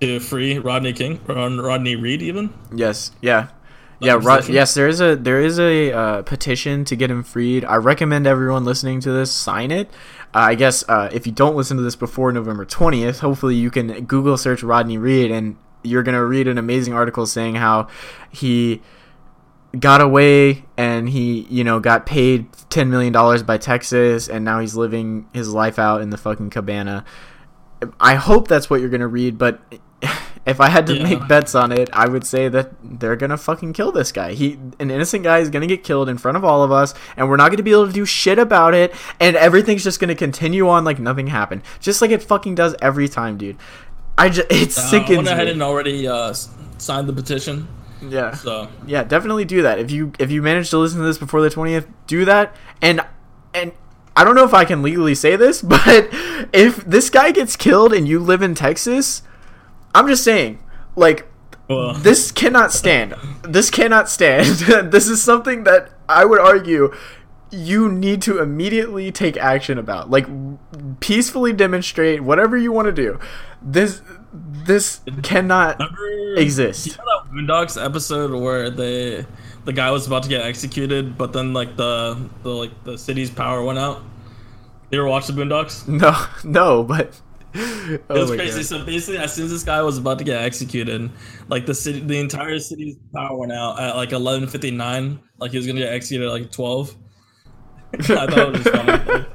to free Rodney King or Rodney Reed even. Yes. Yeah. Yeah, petition? yes, there is a there is a uh, petition to get him freed. I recommend everyone listening to this sign it. Uh, I guess uh, if you don't listen to this before November twentieth, hopefully you can Google search Rodney Reed and you're gonna read an amazing article saying how he got away and he you know got paid ten million dollars by Texas and now he's living his life out in the fucking cabana. I hope that's what you're gonna read, but if I had to Yeah. make bets on it, I would say that they're gonna fucking kill this guy. He, an innocent guy, is gonna get killed in front of all of us, and we're not gonna be able to do shit about it, and everything's just gonna continue on like nothing happened, just like it fucking does every time, dude. I just, it Uh, I sickens went ahead me. and already uh, signed the petition. yeah, So yeah, definitely do that. If you if you manage to listen to this before the twentieth, do that. And and I don't know if I can legally say this, but if this guy gets killed and you live in Texas, I'm just saying, like well, this cannot stand. This cannot stand. this is something that I would argue you need to immediately take action about. Like peacefully demonstrate whatever you want to do. This this cannot remember exist. You know that Boondocks episode where they the guy was about to get executed, but then like the the like the city's power went out. You ever watch the Boondocks? No, no, but It oh was crazy. God. So basically, as soon as this guy was about to get executed, like the city, the entire city's power went out at like eleven fifty nine. Like he was gonna get executed at like twelve. I thought it was funny.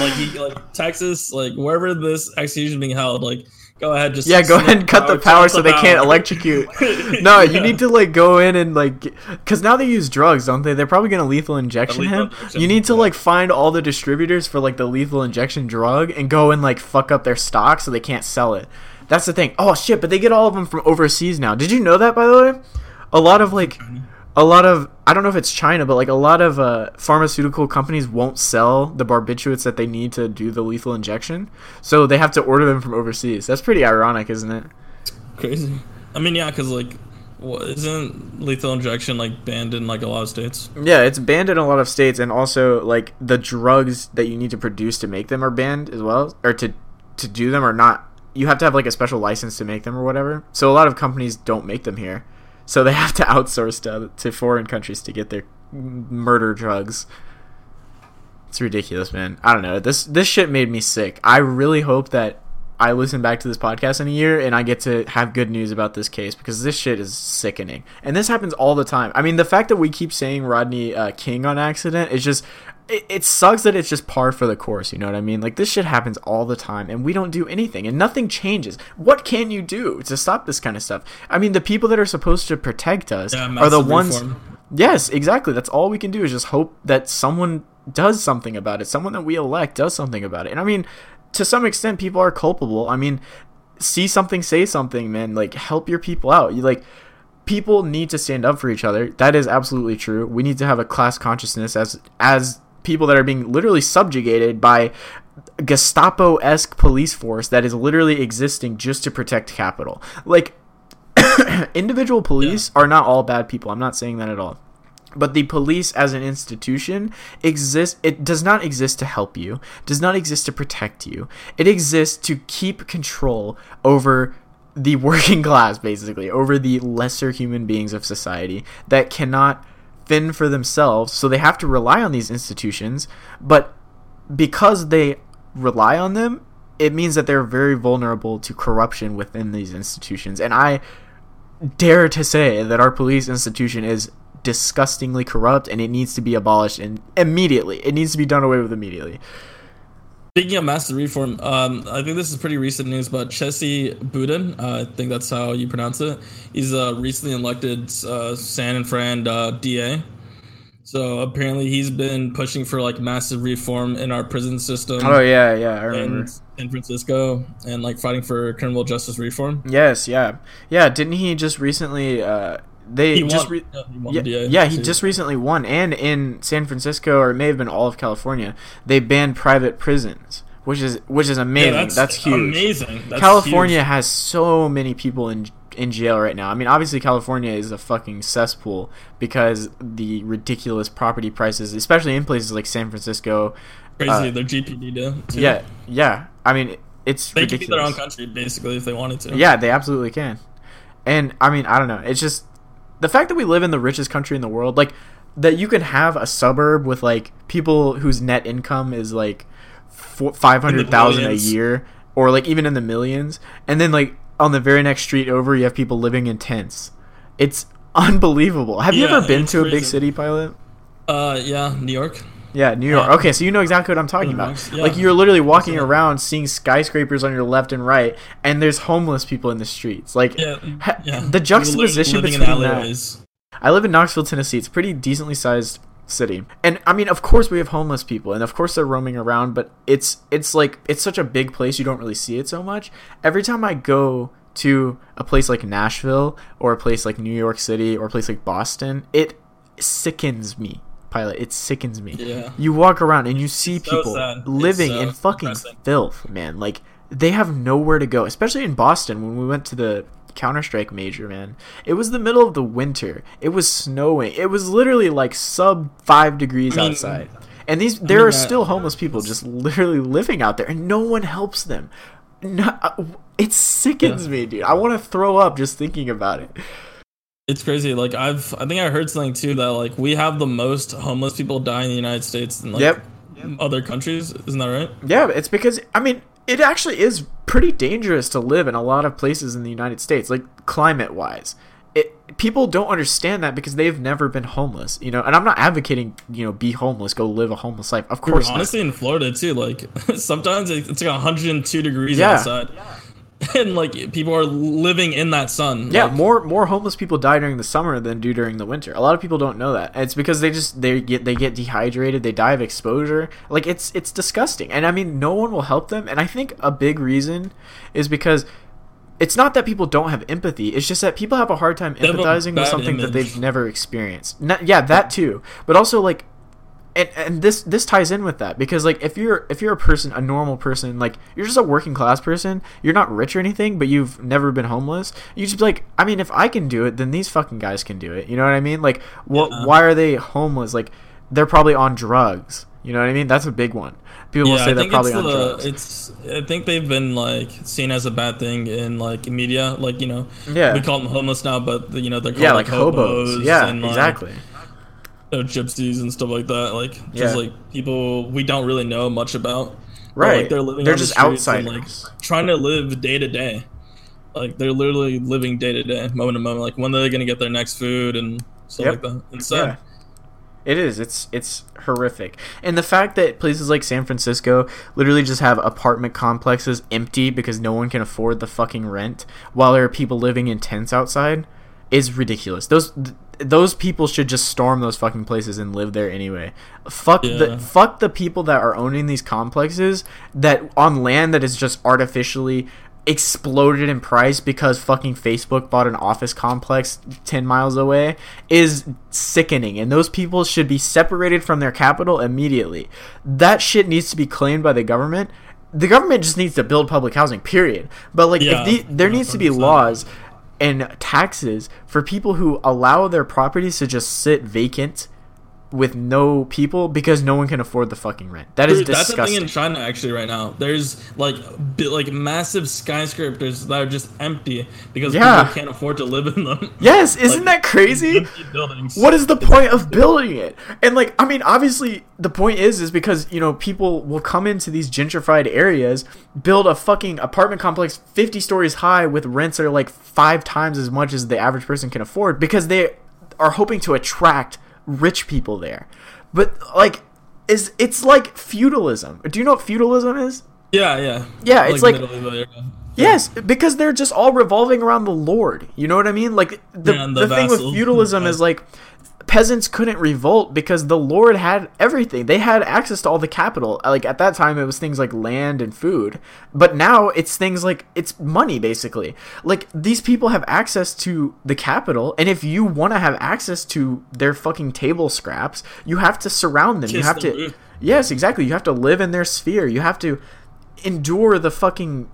like he, like Texas, like wherever this execution being held, like go ahead, just Yeah, go ahead and cut the power so the they can't electrocute. No, you need to like go in and like, because now they use drugs, don't they? They're probably gonna lethal injection lethal him. injection, You need to yeah. like find all the distributors for like the lethal injection drug and go and like fuck up their stock so they can't sell it. That's the thing. Oh shit! But they get all of them from overseas now. Did you know that by the way? A lot of like, a lot of I don't know if it's China, but like a lot of uh, pharmaceutical companies won't sell the barbiturates that they need to do the lethal injection, so they have to order them from overseas. That's pretty ironic, isn't it? Crazy. I mean, yeah, because like, what, isn't lethal injection like banned in like a lot of states? Yeah, it's banned in a lot of states, and also like the drugs that you need to produce to make them are banned as well, or to to do them are not. You have to have like a special license to make them or whatever. So a lot of companies don't make them here, so they have to outsource to to foreign countries to get their murder drugs. It's ridiculous, man. I don't know. This this shit made me sick. I really hope that I listen back to this podcast in a year and I get to have good news about this case because this shit is sickening. And this happens all the time. I mean, the fact that we keep saying Rodney uh, King on accident is just. It, it sucks that it's just par for the course, you know what I mean? Like, this shit happens all the time, and we don't do anything, and nothing changes. What can you do to stop this kind of stuff? I mean, the people that are supposed to protect us Yeah, are the ones. reform. Yes, exactly. That's all we can do is just hope that someone does something about it. Someone that we elect does something about it. And I mean, to some extent, people are culpable. I mean, see something, say something, man. Like, help your people out. You like, people need to stand up for each other. That is absolutely true. We need to have a class consciousness as as people that are being literally subjugated by Gestapo esque police force that is literally existing just to protect capital. Like individual police are not all bad people. I'm not saying that at all. But the police as an institution exists it does not exist to help you, does not exist to protect you. It exists to keep control over the working class basically, over the lesser human beings of society that cannot fend for themselves, so they have to rely on these institutions, but because they rely on them, it means that they're very vulnerable to corruption within these institutions. And I dare to say that our police institution is disgustingly corrupt and it needs to be abolished and immediately. It needs to be done away with immediately. Speaking of massive reform, um, I think this is pretty recent news, but Chesa Boudin, uh, I think that's how you pronounce it. He's a recently elected uh, San and Fran uh, DA. So apparently he's been pushing for like massive reform in our prison system Oh yeah, yeah, I remember. in San Francisco and like fighting for criminal justice reform. Yes, yeah. Yeah, didn't he just recently uh they He just won, re- yeah, he won yeah, the yeah, he just recently won and in San Francisco or it may have been all of California, they banned private prisons, which is which is Yeah, amazing. that's, huge. Amazing. That's California huge. has so many people in in jail right now. I mean, obviously California is a fucking cesspool because the ridiculous property prices, especially in places like San Francisco. crazy. uh, their GPD too. Yeah, yeah. I mean, it's they could be their own country basically if they wanted to. Yeah, they absolutely can. And I mean, I don't know. It's just the fact that we live in the richest country in the world, like that you can have a suburb with like people whose net income is like five hundred thousand a year, or like even in the millions, and then like on the very next street over, you have people living in tents. It's unbelievable. Have you ever been to a big city pilot? Uh, yeah, New York. Yeah, New York. Yeah. Okay, so you know exactly what I'm talking about. yeah. Like you're literally walking Absolutely. around seeing skyscrapers on your left and right, and there's homeless people in the streets. Like Yeah, ha- yeah. the juxtaposition between that. I live in Knoxville, Tennessee. It's a pretty decently sized city. And I mean, of course we have homeless people and of course they're roaming around, but it's it's like it's such a big place you don't really see it so much. Every time I go to a place like Nashville or a place like New York City or a place like Boston, it sickens me. Pilot, it sickens me. Yeah. You walk around and you see so people sad. Living so in fucking depressing. filth, man. Like they have nowhere to go, especially in Boston when we went to the Counter Strike major, man. It was the middle of the winter. It was snowing. It was literally like sub five degrees I mean- outside. And these there mean, are that- still homeless people just literally living out there, and no one helps them. No, uh, it sickens me, dude. I want to throw up just thinking about it. It's crazy. Like I've, I think I heard something too that like we have the most homeless people die in the United States than like Yep. other countries. Isn't that right? Yeah, it's because I mean, it actually is pretty dangerous to live in a lot of places in the United States, like climate wise. it, people don't understand that because they've never been homeless, you know. And I'm not advocating, you know, be homeless, go live a homeless life. Of course, not. honestly, in Florida too, like sometimes it's like 102 degrees Yeah. outside, and like people are living in that sun. Yeah, Like, more more homeless people die during the summer than do during the winter. A lot of people don't know that. And it's because they just they get they get dehydrated, they die of exposure. Like it's it's disgusting. And I mean, no one will help them. And I think a big reason is because it's not that people don't have empathy. It's just that people have a hard time empathizing with bad something that they've never experienced. Not, yeah, that too. But also like and, and this this ties in with that because like if you're if you're a person a normal person like you're just a working class person you're not rich or anything but you've never been homeless you just be like i mean if i can do it then these fucking guys can do it. You know what i mean? Like what Yeah. why are they homeless? Like they're probably on drugs. You know what i mean? That's a big one. People will say they're probably on the, drugs. it's. I think they've been like seen as a bad thing in like media, like you know, Yeah. we call them homeless now, but you know they're called yeah like, like hobos yeah and, like, exactly know, gypsies and stuff like that. Like just Yeah. like people we don't really know much about. But, right like, they're living. they're the just and, outsiders like, trying to live day to day. Like they're literally living day to day, moment to moment. Like when are they gonna get their next food and stuff Yep. like that. It's sad. Yeah. It is. It's it's horrific. And the fact that places like San Francisco literally just have apartment complexes empty because no one can afford the fucking rent while there are people living in tents outside is ridiculous. Those th- those people should just storm those fucking places and live there anyway. Fuck Yeah. the fuck the people that are owning these complexes that on land that is just artificially exploded in price because fucking Facebook bought an office complex 10 miles away is sickening and those people should be separated from their capital immediately. That shit needs to be claimed by the government. The government just needs to build public housing, period. But like Yeah, if the, there needs to be laws and taxes for people who allow their properties to just sit vacant with no people because no one can afford the fucking rent. That is Dude, that's the thing disgusting. in China actually right now. There's like like massive skyscrapers that are just empty because Yeah. people can't afford to live in them. Yes, isn't Like, that crazy? What is the point of building it? And like, I mean, obviously, the point is, is because you know people will come into these gentrified areas, build a fucking apartment complex fifty stories high with rents that are like five times as much as the average person can afford because they are hoping to attract rich people there. But like, is it's like feudalism. Do you know what feudalism is? Yeah, yeah. Yeah, it's like- medieval. Yes, because they're just all revolving around the lord. You know what I mean? Like the Yeah, the, the thing with feudalism is like peasants couldn't revolt because the lord had everything. They had access to all the capital. Like at that time it was things like land and food. But now it's things like it's money basically. Like these people have access to the capital and if you want to have access to their fucking table scraps, you have to surround them. you have the to. Yes, exactly. You have to live in their sphere. You have to endure the fucking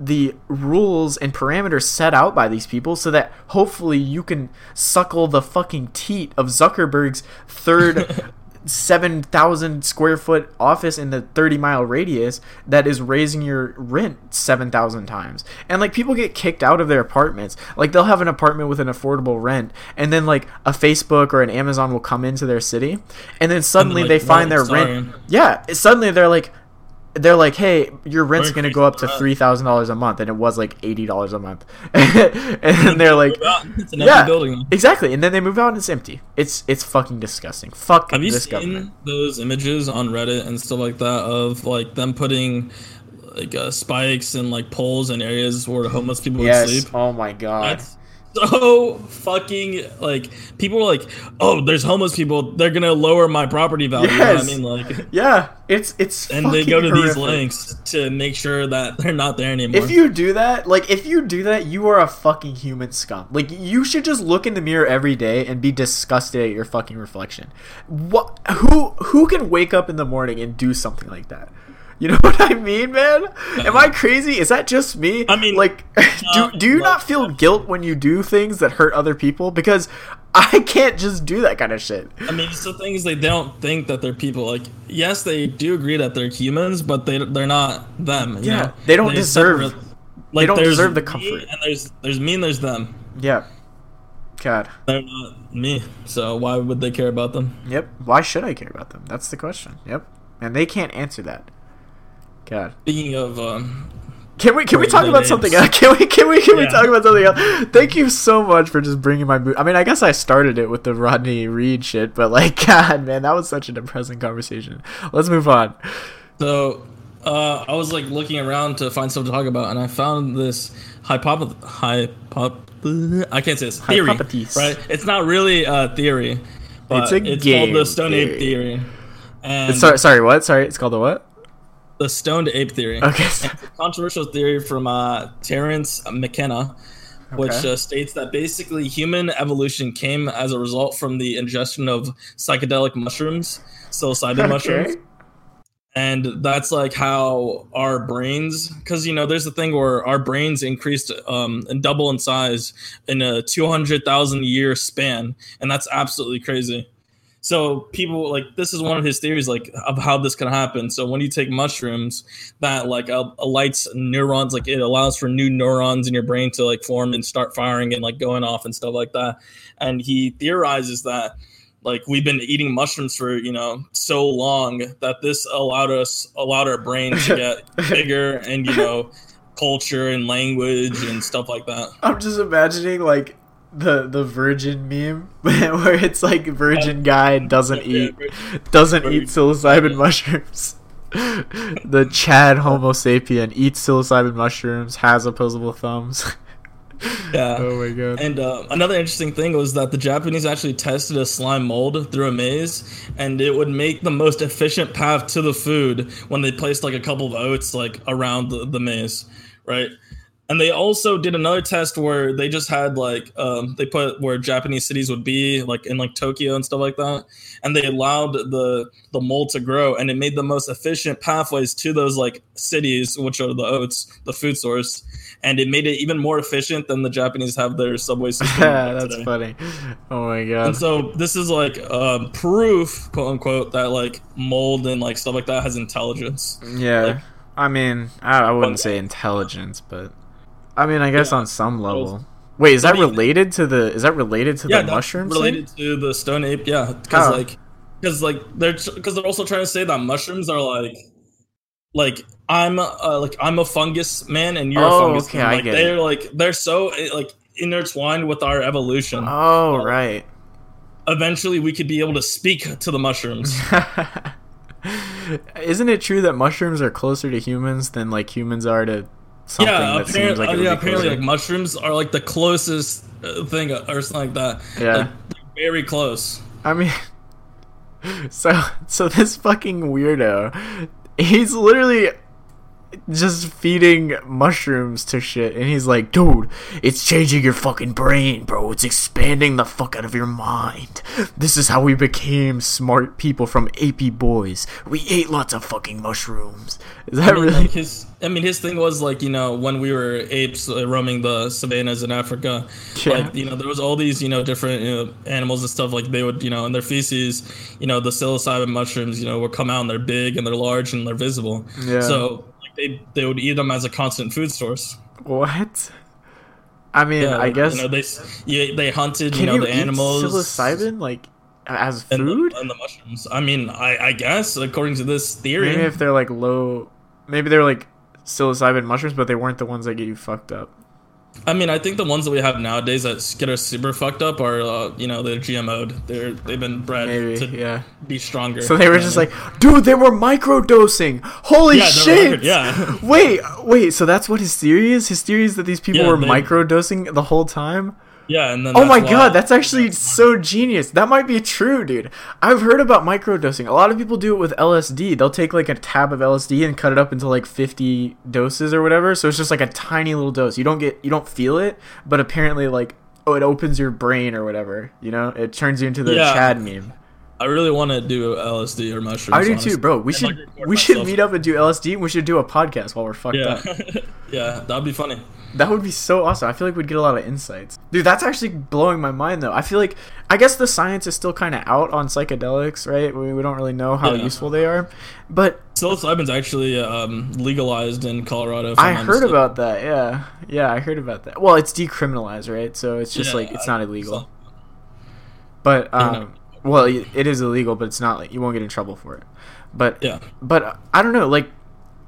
the rules and parameters set out by these people so that hopefully you can suckle the fucking teat of Zuckerberg's third 7,000 square foot office in the 30 mile radius that is raising your rent 7,000 times. And like people get kicked out of their apartments. Like they'll have an apartment with an affordable rent and then like a Facebook or an Amazon will come into their city and then suddenly like, they find their sorry. rent. Yeah, suddenly they're like they're like, "Hey, your rent's gonna go up to three thousand dollars a month," and it was like eighty dollars a month. and then they're like, It's an "Yeah, building. exactly." And then they move out and it's empty. It's it's fucking disgusting. Fuck Have you this seen government. those images on Reddit and stuff like that of like them putting like uh, spikes and like poles in areas where homeless people would sleep? Oh my god. That's so fucking like people are like, oh, there's homeless people. They're gonna lower my property value. You know. I mean, like, yeah, it's it's and they go to fucking these horrific. lengths to make sure that they're not there anymore. If you do that, like if you do that, you are a fucking human scum. Like you should just look in the mirror every day and be disgusted at your fucking reflection. What? Who? Who can wake up in the morning and do something like that? You know what I mean, man? Am I crazy? Is that just me? I mean, like, uh, do do you not feel guilt when you do things that hurt other people? Because I can't just do that kind of shit. I mean, it's the thing is they don't think that they're people. Like, yes, they do agree that they're humans, but they they're not them. you Yeah, know? they don't deserve- separate- Like, don't deserve the comfort. And there's there's me and there's them. Yeah. God. They're not me. So why would they care about them? Yep. Why should I care about them? That's the question. Yep. And they can't answer that. God. Speaking of um, Can we can we talk about names. something else? Can we can we can we talk about something else? Thank you so much for just bringing my mood. I mean, I guess I started it with the Rodney Reed shit, but like, God, man, that was such a depressing conversation. Let's move on. So uh, I was like looking around to find stuff to talk about, and I found this hypothesis. Hypop- I can't say this theory, Hypothesis. right? It's not really a theory, but It's it's, a called the Stone Ape theory. theory. And Sorry, sorry, what? Sorry, it's called the what? The stoned ape theory. Okay. Controversial theory from uh, Terence McKenna, which Okay. uh, states that basically human evolution came as a result from the ingestion of psychedelic mushrooms, psilocybin mushrooms. And that's like how our brains, because you know, there's a thing where our brains increased um, and double in size in a 200,000 year span, and that's absolutely crazy. So people like this is one of his theories, like of how this can happen. So when you take mushrooms, that like uh, lights neurons, like it allows for new neurons in your brain to like form and start firing and like going off and stuff like that. And he theorizes that like we've been eating mushrooms for you know so long that this allowed us allowed our brains to get bigger and you know culture and language and stuff like that. I'm just imagining like the the virgin meme where it's like virgin guy doesn't eat doesn't eat psilocybin mushrooms. the Chad Homo sapien eats psilocybin mushrooms, has opposable thumbs. Yeah. oh my god. And uh, another interesting thing was that the Japanese actually tested a slime mold through a maze, and it would make the most efficient path to the food when they placed like a couple of oats like around the, the maze, right? And they also did another test where they just had like um, they put where Japanese cities would be, like in like Tokyo and stuff like that, and they allowed the the mold to grow, and it made the most efficient pathways to those like cities, which are the oats, the food source, and it made it even more efficient than the Japanese have their subway system. That's today. funny. Oh my god! And so this is like um, proof, quote unquote, that like mold and like stuff like that has intelligence. Yeah. like- I mean, I, I wouldn't But- say intelligence, but I mean, I guess Yeah. on some level. Wait, is that related to the? Is that related to yeah, the mushrooms? related to the stone ape. Yeah, because How? like, because like they're because they're also trying to say that mushrooms are like, like I'm uh, like I'm a fungus man and you're Oh, a fungus okay, man. I Like they're like they're so eh, like intertwined with our evolution. Oh right. Eventually, we could be able to speak to the mushrooms. Isn't it true that mushrooms are closer to humans than like humans are to something yeah, that seems apparently, like would yeah, apparently, like mushrooms are like the closest uh, thing uh, or something like that. Yeah. Like, very close. I mean, so so this fucking weirdo, he's literally just feeding mushrooms to shit, and he's like, "Dude, it's changing your fucking brain, bro. It's expanding the fuck out of your mind. This is how we became smart people from apey boys. We ate lots of fucking mushrooms." Is that I mean, really? like his, I mean, his thing was like you know when we were apes uh, roaming the savannas in Africa, Yeah. like you know there was all these you know different you know, animals and stuff like they would you know in their feces, you know the psilocybin mushrooms you know would come out and they're big and they're large and they're visible. Yeah. So they they would eat them as a constant food source. What? I mean, Yeah, I guess. you know they yeah, they hunted you know you the eat animals psilocybin like as and food? the, and the mushrooms. I mean, I, I guess according to this theory, Maybe if they're like low, maybe they're like psilocybin mushrooms, but they weren't the ones that get you fucked up. I mean, I think the ones that we have nowadays that get us super fucked up are, uh, you know, they're GMO'd. They're they've been bred Maybe, to yeah. be stronger. So they were just like, dude, they were microdosing. Holy Yeah, were shit! micro- yeah. wait, wait. So that's what his theory is. His theory is that these people Yeah, were they- microdosing the whole time. Yeah, and then Oh my god, that's actually so genius. That might be true, dude. I've heard about microdosing. A lot of people do it with LSD. They'll take like a tab of LSD and cut it up into like 50 doses or whatever. So it's just like a tiny little dose. You don't get you don't feel it, but apparently like oh it opens your brain or whatever, you know? It turns you into the Yeah. Chad meme. I really want to do LSD or mushrooms. I do honestly. too, bro. We And, should like, we should meet up and do LSD and we should do a podcast while we're fucked Yeah, up. yeah, that'd be funny. That would be so awesome. I feel like we'd get a lot of insights. Dude, that's actually blowing my mind though. I feel like I guess the science is still kind of out on psychedelics, right? We, we don't really know how Yeah. useful they are. But Psilocybin's actually um, legalized in Colorado. I I'm heard mistaken. about that. Yeah. Yeah, I heard about that. Well, it's decriminalized, right? So it's just Yeah, like it's not illegal. But um well, it is illegal, but it's not like you won't get in trouble for it. But Yeah. but I don't know, like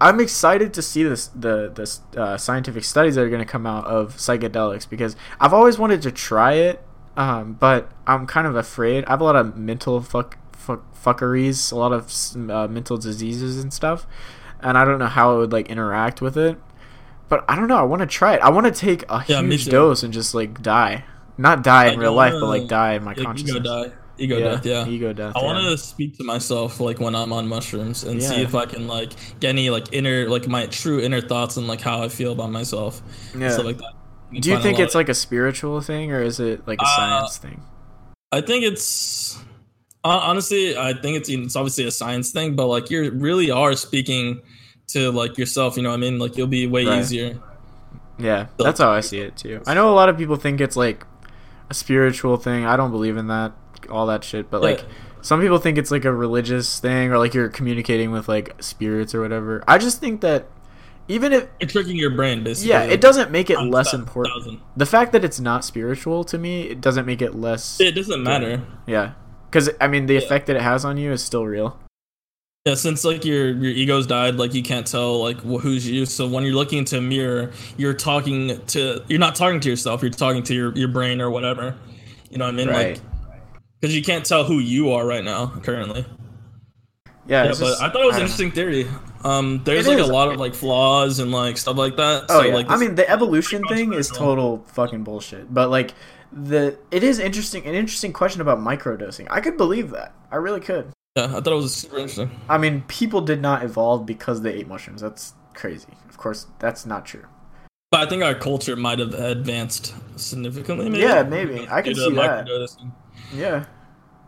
I'm excited to see this the the uh, scientific studies that are going to come out of psychedelics because I've always wanted to try it, um, but I'm kind of afraid. I have a lot of mental fuck, fuck fuckeries, a lot of uh, mental diseases and stuff, and I don't know how it would like interact with it. But I don't know. I want to try it. I want to take a Yeah, huge dose and just like die, not die in real life, but like die in my Like, consciousness. Ego. Ego death, yeah. ego death. I yeah. want to speak to myself like when I'm on mushrooms and see if I can like get any like inner like my true inner thoughts and like how I feel about myself. Yeah. Stuff like that. Do you think it's like a spiritual thing or is it like a Uh, science thing? I think it's honestly, I think it's it's obviously a science thing, but like you really are speaking to like yourself. You know, what I mean, like you'll be way Right. easier. Yeah, that's how I see it too. I know a lot of people think it's like a spiritual thing. I don't believe in that, all that shit. But like, Yeah. some people think it's like a religious thing or like you're communicating with like spirits or whatever. I just think that even if You're tricking your brain, basically. yeah, it doesn't make it less important. thousand. The fact that it's not spiritual to me, it doesn't make it less. It doesn't matter. Yeah, because I mean, the Yeah. effect that it has on you is still real. Yeah, since like your your ego's died, like you can't tell like wh- who's you. So when you're looking into a mirror, you're talking to you're not talking to yourself. You're talking to your your brain or whatever. You know what I mean? Right. Like because you can't tell who you are right now currently. Yeah, Yeah, but just- I thought it was an interesting theory. Um, there's like is. a lot of like flaws and like stuff like that. Oh so, yeah, like, I mean the evolution thing is total fucking bullshit. But like the it is interesting an interesting question about microdosing. I could believe that. I really could. yeah, I thought it was super interesting. I mean, people did not evolve because they ate mushrooms. That's crazy. Of course, that's not true. But I think our culture might have advanced significantly. Maybe. Yeah, maybe. I can see that. Yeah,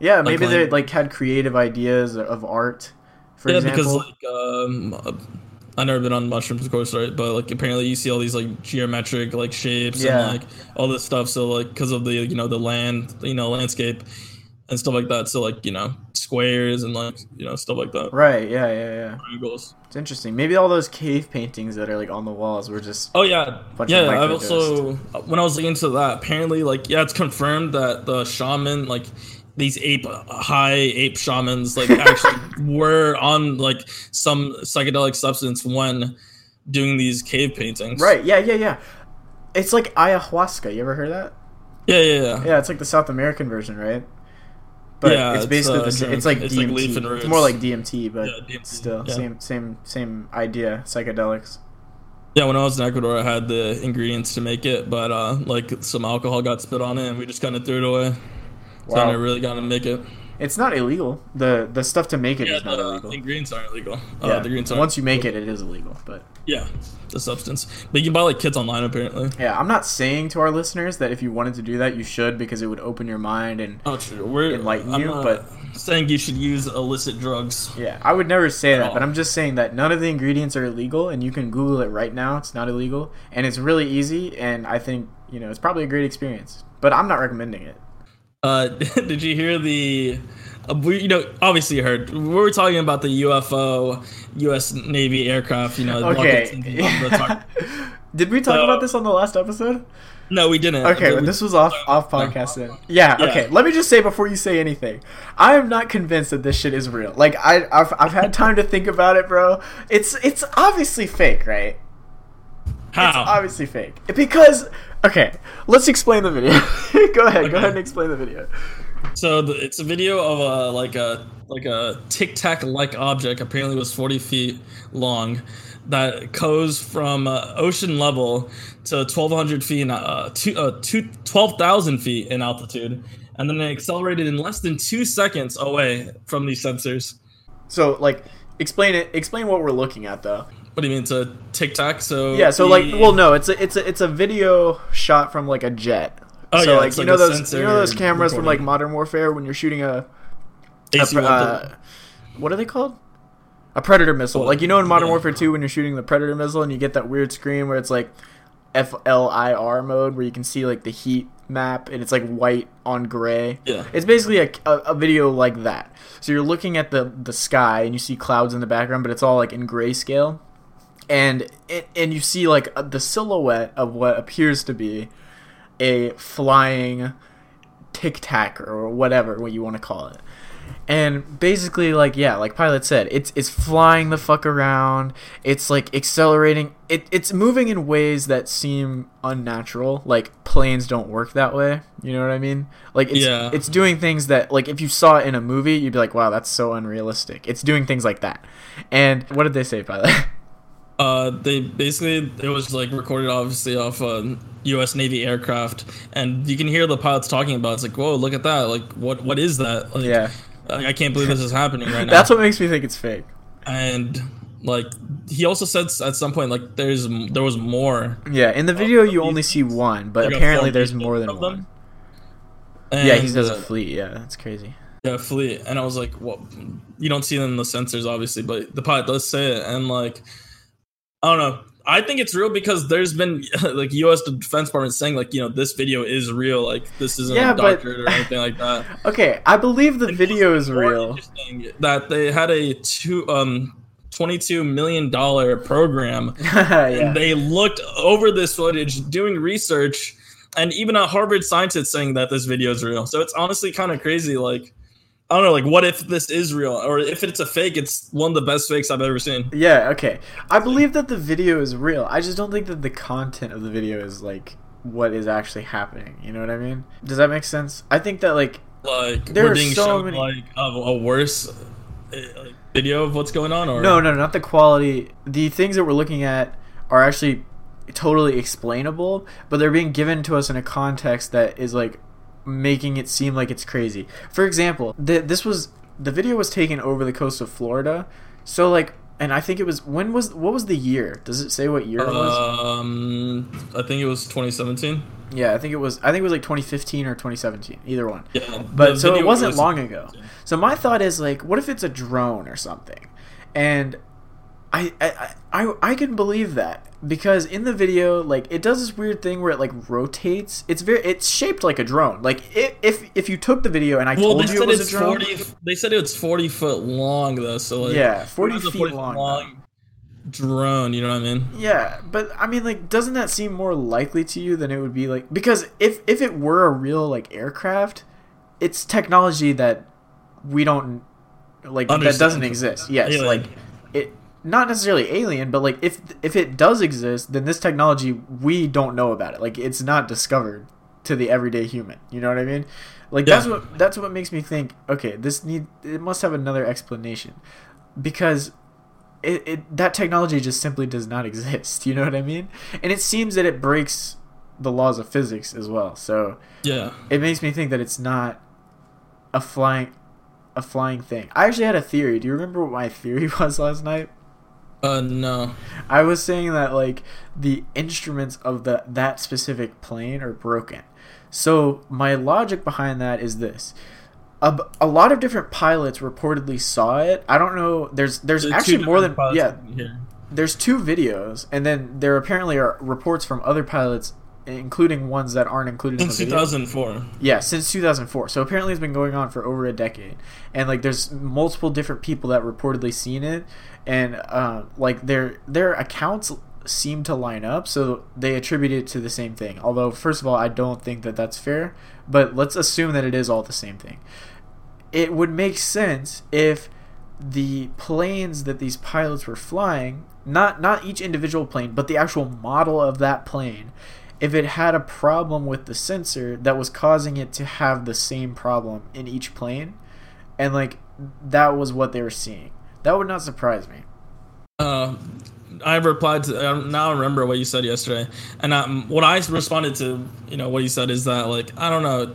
yeah. Maybe they like- like had creative ideas of art. For yeah, example, because like um, I've never been on mushrooms, of course, right? But like apparently you see all these like geometric like shapes Yeah. and like all this stuff. So like because of the you know the land you know landscape and stuff like that. So like you know squares and like you know stuff like that. right? Yeah, yeah, yeah. Triangles. It's interesting. Maybe all those cave paintings that are like on the walls were just Oh yeah, yeah. I've also when I was looking into that, apparently like yeah, it's confirmed that the shaman like these ape high ape shamans like actually were on like some psychedelic substance when doing these cave paintings. right. Yeah, yeah, yeah. It's like ayahuasca. You ever heard that? Yeah, yeah, yeah. Yeah, it's like the South American version, right? But Yeah, it's it's, basically uh, the same. It's like It's like DMT. leaf and it's more like DMT, but Yeah, DMT, still yeah. same same same idea. Psychedelics. Yeah, when I was in Ecuador, I had the ingredients to make it, but uh, like some alcohol got spit on it, and we just kind of threw it away. So I never really got to make it. It's not illegal. the The stuff to make it is Yeah, not the illegal. ingredients aren't illegal. Uh, Yeah. the ingredients aren't. Once you make it, it is illegal. But yeah, the substance. But you can buy like kits online apparently. yeah, I'm not saying to our listeners that if you wanted to do that, you should because it would open your mind and Oh, true. We're Enlighten I'm you, not but- saying you should use illicit drugs. Yeah, I would never say that, all. but I'm just saying that none of the ingredients are illegal, and you can Google it right now. It's not illegal, and it's really easy, and I think you know it's probably a great experience. But I'm not recommending it. Uh, did you hear the? Uh, we, you know, obviously you heard. We were talking about the UFO, U.S. Navy aircraft. You know, Okay. the tar- Did we talk So- about this on the last episode? no, we didn't. Okay, well, we- this was off off podcast then. Yeah, Yeah. Okay. Let me just say before you say anything, I am not convinced that this shit is real. Like I I've, I've had time to think about it, bro. It's it's obviously fake, right? It's obviously fake because okay. Let's explain the video. go ahead. Go ahead and explain the video. So the, it's a video of a like a like a tic tac like object. Apparently, was forty feet long. That goes from uh, ocean level to twelve hundred feet, in, uh, two, uh, two, 12,000 feet in altitude, and then it accelerated in less than two seconds away from these sensors. So like explain it. Explain what we're looking at though. What do you mean? It's a tic tac? So Yeah. So the- like, well, no, it's a it's a it's a video shot from like a jet. Oh, so yeah, like you like know those you know those cameras from like. Modern Warfare when you're shooting a, a uh, what are they called? A predator missile. Oh, Like you know in Modern yeah. Warfare 2 when you're shooting the predator missile and you get that weird screen where it's like FLIR mode where you can see like the heat map and it's like white on gray. Yeah. It's basically a, a, a video like that. So you're looking at the the sky and you see clouds in the background, but it's all like in grayscale. And it, and you see like uh, the silhouette of what appears to be a flying tic tac or whatever what you want to call it. And basically, like yeah, like Pilot said, it's it's flying the fuck around. It's like accelerating. It it's moving in ways that seem unnatural. Like planes don't work that way. You know what I mean? Like it's Yeah. it's doing things that like if you saw it in a movie, you'd be like, wow, that's so unrealistic. It's doing things like that. And what did they say, Pilot? Uh, they basically it was like recorded obviously off a U.S. Navy aircraft, and you can hear the pilots talking about. it. It's like, whoa, look at that! Like, what what is that? Like, yeah, I I can't believe this is happening right now. that's what makes me think it's fake. and like he also said at some point like there's there was more. Yeah, in the video you only see one, but Like apparently there's more than one. And, Yeah, he says a uh, fleet. Yeah, that's crazy. Yeah, fleet. And I was like, well, you don't see them in the sensors, obviously, but the pilot does say it. And like, I don't know. I think it's real because there's been like U.S. Defense Department saying like, you know, this video is real. Like, this isn't Yeah, but- doctored or anything like that. Okay, I believe the video is real. That they had a two um. $22 million program yeah. and they looked over this footage doing research and even a harvard scientist saying that this video is real so it's honestly kind of crazy like i don't know like what if this is real or if it's a fake it's one of the best fakes i've ever seen Yeah, okay. I believe that the video is real. I just don't think that the content of the video is like what is actually happening. You know what I mean? Does that make sense? I think that like like There we're are being so shown many- like a, a worse uh, like, video of what's going on or no, no, not the quality. The things that we're looking at are actually totally explainable, but they're being given to us in a context that is like making it seem like it's crazy. For example, th- this was the video was taken over the coast of Florida. So like and I think it was when was what was the year? Does it say what year it was? um i think it was 2017 Yeah, I think it was. I think it was like 2015 or 2017, either one. yeah But so it wasn't was- long ago. So my thought is like, what if it's a drone or something? And I I I, I can believe that because in the video, like it does this weird thing where it like rotates. It's very it's shaped like a drone. Like if if, if you took the video and I well, told you it was it's a drone, 40. They said it's 40 foot long though. So like, Yeah, 40 it was a feet long, drone. You know what I mean? Yeah, but I mean, like, doesn't that seem more likely to you than it would be like? Because if if it were a real like aircraft, it's technology that we don't like that doesn't exist. Yes, Alien. like it not necessarily alien, but like if if it does exist, then this technology we don't know about it. Like it's not discovered to the everyday human. You know what I mean? Like that's what that's what makes me think. Okay, this need it must have another explanation because it, it that technology just simply does not exist. You know what I mean? And it seems that it breaks the laws of physics as well. So Yeah. it makes me think that it's not a flying a flying thing. I actually had a theory. Do you remember what my theory was last night? Uh, no. I was saying that like the instruments of the that specific plane are broken. So my logic behind that is this. A, a lot of different pilots reportedly saw it. I don't know. There's there's two actually more than yeah. There's two videos, and then there apparently are reports from other pilots, including ones that aren't included in Since the video. 2004. Yeah, since 2004. So apparently it's been going on for over a decade, and like there's multiple different people that reportedly seen it, and uh, like their their accounts seem to line up, so they attribute it to the same thing. Although first of all, I don't think that that's fair, but let's assume that it is all the same thing. It would make sense if the planes that these pilots were flying, not not each individual plane, but the actual model of that plane, if it had a problem with the sensor that was causing it to have the same problem in each plane, and like that was what they were seeing. That would not surprise me. Uh, I replied to uh, now I remember what you said yesterday, and um, what I responded to, you know, what you said is that like I don't know.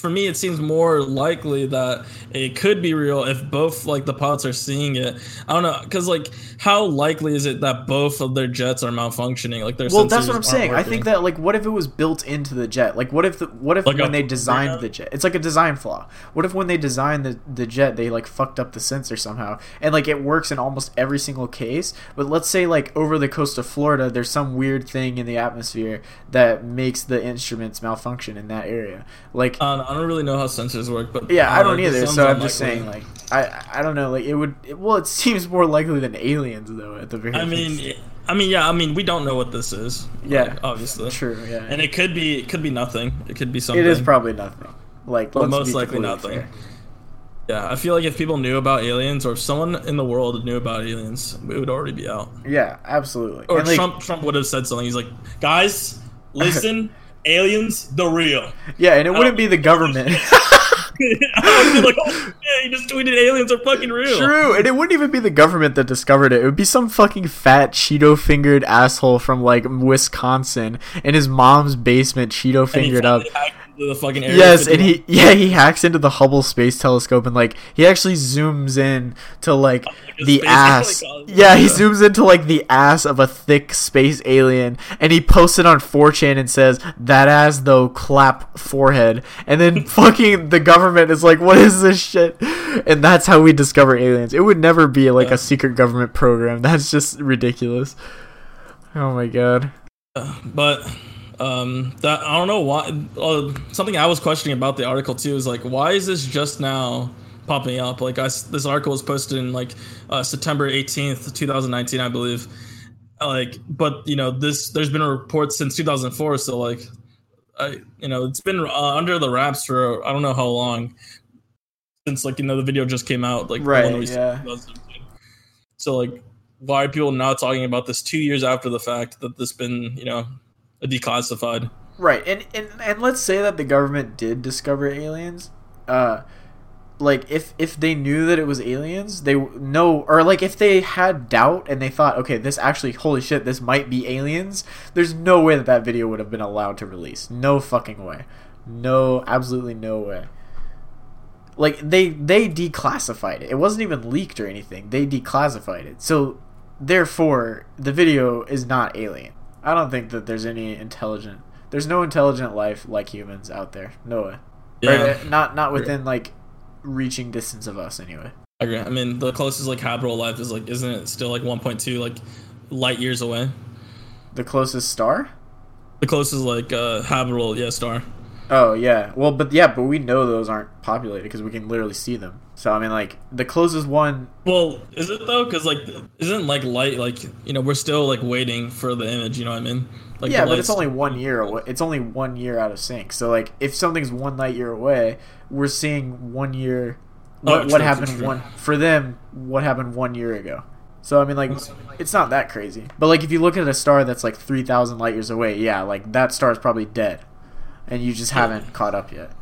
For me, it seems more likely that it could be real if both like the pilots are seeing it. I don't know, because like how likely is it that both of their jets are malfunctioning? Like their Well, that's what I'm saying. I think that like what if it was built into the jet? Like what if the, what if Like a when they program? designed the jet, it's like a design flaw. What if when they designed the the jet, they like fucked up the sensor somehow, and like it works in almost every single case. But let's say like over the coast of Florida, there's some weird thing in the atmosphere that makes the instruments malfunction in that area. Like don't, I don't really know how sensors work, but yeah, I don't it either. So I'm just saying like I I don't know like it would it, well it seems more likely than aliens though at the very I least. mean, I mean, yeah, I mean, we don't know what this is. Yeah. like, obviously. true yeah And it could be, it could be nothing. It could be something. it is probably nothing like But let's most be likely nothing. fair. Yeah, I feel like if people knew about aliens, or if someone in the world knew about aliens, it would already be out. Yeah, absolutely. Or And, like, Trump, Trump would have said something. He's like, "Guys, listen, aliens, the real." yeah, and it wouldn't be the government. I would be like, "Oh shit, he just tweeted aliens are fucking real." True, and it wouldn't even be the government that discovered it. It would be some fucking fat Cheeto fingered asshole from like Wisconsin in his mom's basement, Cheeto fingered up. Finally hacked into the fucking Area Yes, and he yeah he hacks into the Hubble Space Telescope and like he actually zooms in to like oh, a the ass. Yeah, he zooms into like the ass of a thick space alien and he posts it on 4chan and says that ass though clap forehead and then fucking the government is like what is this shit? And that's how we discover aliens. It would never be like Yeah. a secret government program. That's just ridiculous. Oh my god. but um that i don't know why uh, something i was questioning about the article too is like why is this just now popping up? Like I this article was posted in like uh, september 18th 2019 i believe. Like but you know this there's been a report since 2004 so like I, you know it's been uh, under the wraps for i don't know how long since like you know the video just came out like Right, one we saw yeah. so like why are people now talking about this two years after the fact that this been you know declassified Right, and, and and let's say that the government did discover aliens, uh, like if if they knew that it was aliens, they know, or like if they had doubt and they thought, okay, this actually, holy shit, this might be aliens. There's no way that that video would have been allowed to release. No fucking way. No, absolutely no way. Like they they declassified it. It wasn't even leaked or anything. They declassified it. So therefore, the video is not alien. I don't think that there's any intelligent. There's no intelligent life like humans out there. No way. Yeah uh, not not within like reaching distance of us anyway. I agree. I mean, the closest like habitable life is like, isn't it still like 1.2 like light years away? The closest star? The closest like uh habitable yeah star. Oh yeah. Well, but yeah, but we know those aren't populated because we can literally see them. So I mean, like the closest one. Well, is it though? Because like, isn't like light like you know we're still like waiting for the image. You know what I mean? Like yeah, but it's only one year away. It's only one year out of sync. So like, if something's one light year away, we're seeing one year. Oh, What, what true, happened true. one for them? What happened one year ago? So I mean, like, it's not that crazy. But like, if you look at a star that's like three thousand light years away, yeah, like that star is probably dead, and you just haven't caught up yet.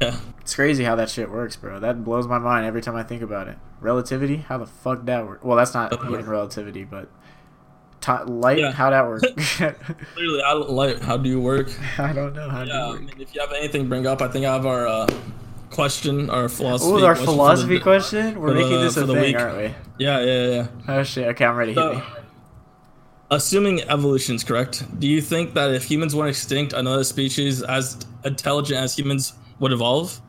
Yeah. It's crazy how that shit works, bro. That blows my mind every time I think about it. Relativity? How the fuck that work? Well, that's not even relativity, but ti light. Yeah. How that work? Clearly, I light. How do you work? I don't know how Yeah. I mean, if you have anything to bring up, I think I have our uh, question, our philosophy. Ooh, our question for the- philosophy question. We're for making this a thing, week. aren't we? Yeah, yeah, yeah. Oh shit! Okay, I'm ready. Hit So, me. Assuming evolution is correct, do you think that if humans went extinct, another species as intelligent as humans would evolve?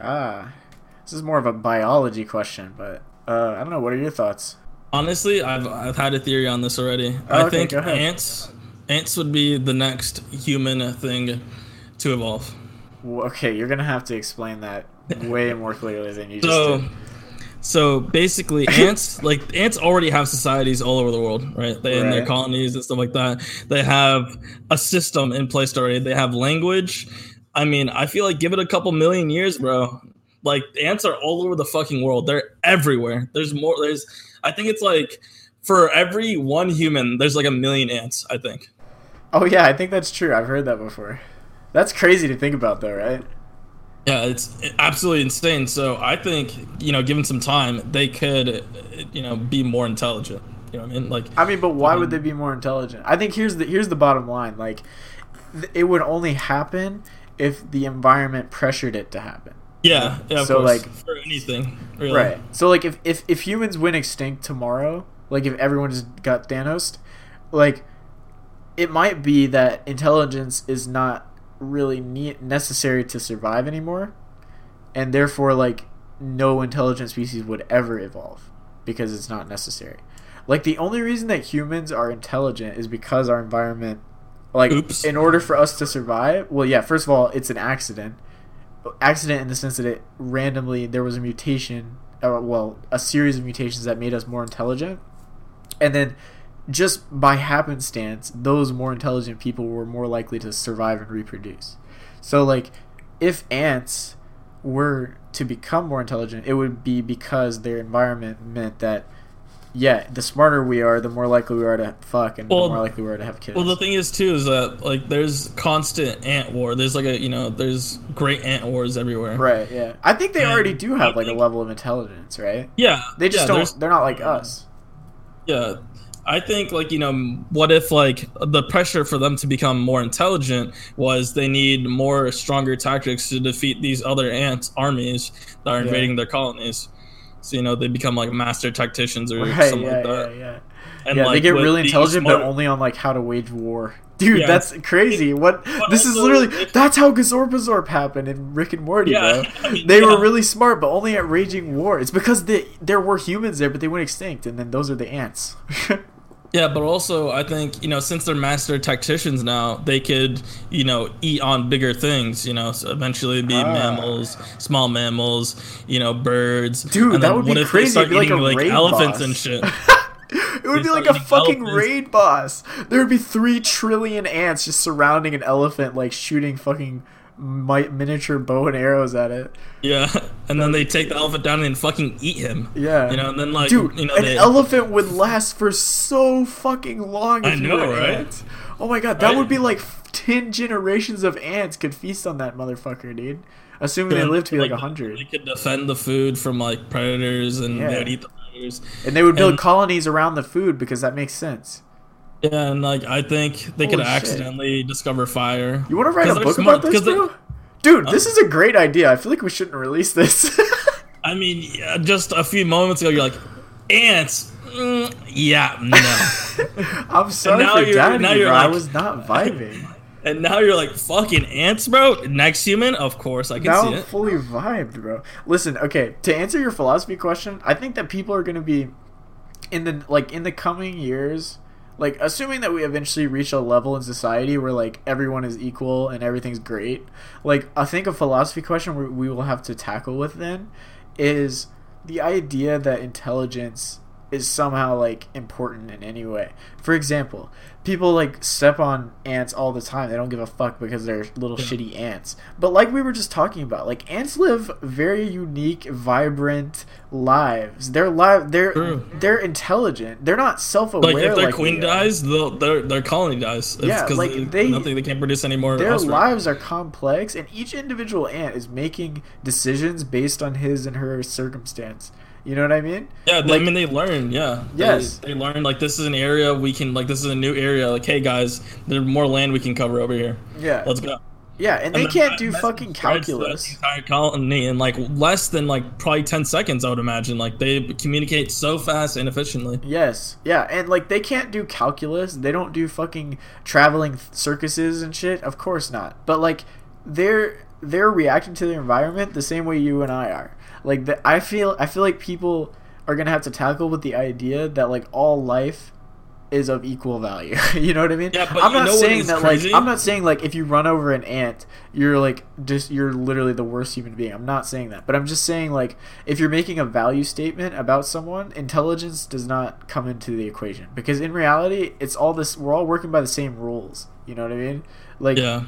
Ah, this is more of a biology question, but uh, I don't know. What are your thoughts? Honestly, I've I've had a theory on this already. Oh, I okay, think ants ants would be the next human thing to evolve. Okay, you're gonna have to explain that way more clearly than you just So did. So basically ants like ants already have societies all over the world, right? They in their colonies and stuff like that. They have a system in place already. They have language. I mean, I feel like give it a couple million years, bro. Like ants are all over the fucking world. They're everywhere. There's more there's I think it's like for every one human, there's like a million ants, I think. Oh yeah, I think that's true. I've heard that before. That's crazy to think about, though, right? Yeah, it's absolutely insane. So I think, you know, given some time, they could, you know, be more intelligent. You know what I mean? Like, I mean, but why would um, they be more intelligent? I think here's the here's the bottom line. Like, th- it would only happen if the environment pressured it to happen. yeah, yeah, So, course, like- for anything, really. Right. So like if, if if humans went extinct tomorrow, like if everyone just got Thanos, like it might be that intelligence is not really ne- necessary to survive anymore, and therefore like no intelligent species would ever evolve because it's not necessary. Like the only reason that humans are intelligent is because our environment like Oops. in order for us to survive, well yeah, first of all, it's an accident accident in the sense that it randomly there was a mutation or well a series of mutations that made us more intelligent and then just by happenstance those more intelligent people were more likely to survive and reproduce so like if ants were to become more intelligent, it would be because their environment meant that, yeah, the smarter we are, the more likely we are to fuck, and Well- the more likely we are to have kids. Well, the thing is too is that like there's constant ant war. There's like a you know there's great ant wars everywhere. right? Yeah, I think they And already do have like a level of intelligence, right? Yeah, They just yeah, don't. They're not like us. Yeah, I think like you know what if like the pressure for them to become more intelligent was they need more stronger tactics to defeat these other ant armies that are Yeah. invading their colonies. So you know they become like master tacticians or Right? something Yeah, like that. yeah. And yeah, they get really intelligent, but only on like how to wage war. Dude, Yeah. that's crazy. What? But This is literally that's how Gazorpazorp happened in Rick and Morty, Yeah, bro. I mean, They were really smart, but only at raging war. It's because they, there were humans there, but they went extinct, and then those are the ants. Yeah, but also I think you know since they're master tacticians now, they could you know eat on bigger things. You know, so eventually be Ah. mammals, small mammals, you know, birds. Dude, And that then would be what if they crazy. start It'd be like eating, a like raid elephants boss. and shit. it would They be like a fucking elephants. raid boss. There would be three trillion ants just surrounding an elephant, like shooting fucking mi- miniature bow and arrows at it. Yeah, and then they take the elephant down and fucking eat him. Yeah. you know, and then like Dude, you know an they. elephant would last for so fucking long. I know, right? ants. Oh my god, that Right? would be like ten generations of ants could feast on that motherfucker, dude. Assuming they live to be like a They could defend the food from like predators, and Yeah. they would eat the predators. and they would build and- colonies around the food because that makes sense. Yeah, and like I think they could shit. accidentally discover fire. You want to write a book smart, about this, 'cause they- bro? Dude, this is a great idea. I feel like we shouldn't release this. I mean, yeah, just a few moments ago, you're like, ants. Mm, yeah, no. I'm sorry now for doubting now you, you're bro. I was not vibing. and now you're like, fucking ants, bro. Next human, of course, I can now see I'm it. fully vibed, bro. Listen, okay, to answer your philosophy question, I think that people are gonna be in the like in the coming years, like assuming that we eventually reach a level in society where like everyone is equal and everything's great. Like I think a philosophy question we, will have to tackle with then is the idea that intelligence is somehow like important in any way. For example, people like step on ants all the time. They don't give a fuck because they're little shitty ants. But like we were just talking about, like ants live very unique, vibrant lives. They're live. They're True. they're intelligent. They're not self-aware. Like if their like queen dies, they'll, their their colony dies. It's Yeah, like, they, nothing they can't produce anymore. their offspring. lives are complex and each individual ant is making decisions based on his and her circumstance you know what i mean Yeah, they, Like- I mean they learn. Yeah. Yes. They, learn like this is an area we can like this is a new area. Like hey guys, there's more land we can cover over here. yeah Let's go. yeah and they can't do fucking the calculus Entire colony in like less than like probably ten seconds. I would imagine. Like they communicate so fast and efficiently. yes yeah and like they can't do calculus they don't do fucking traveling circuses and shit of course not but like they're they're reacting to their environment the same way you and i are like the, i feel i feel like people are gonna have to tackle with the idea that like all life is of equal value. you know what I mean? Yeah, but I'm not saying that crazy? like I'm not saying like if you run over an ant, you're like just you're literally the worst human being. I'm not saying that. But I'm just saying like if you're making a value statement about someone, intelligence does not come into the equation because in reality, it's all this we're all working by the same rules. You know what I mean? Like Yeah.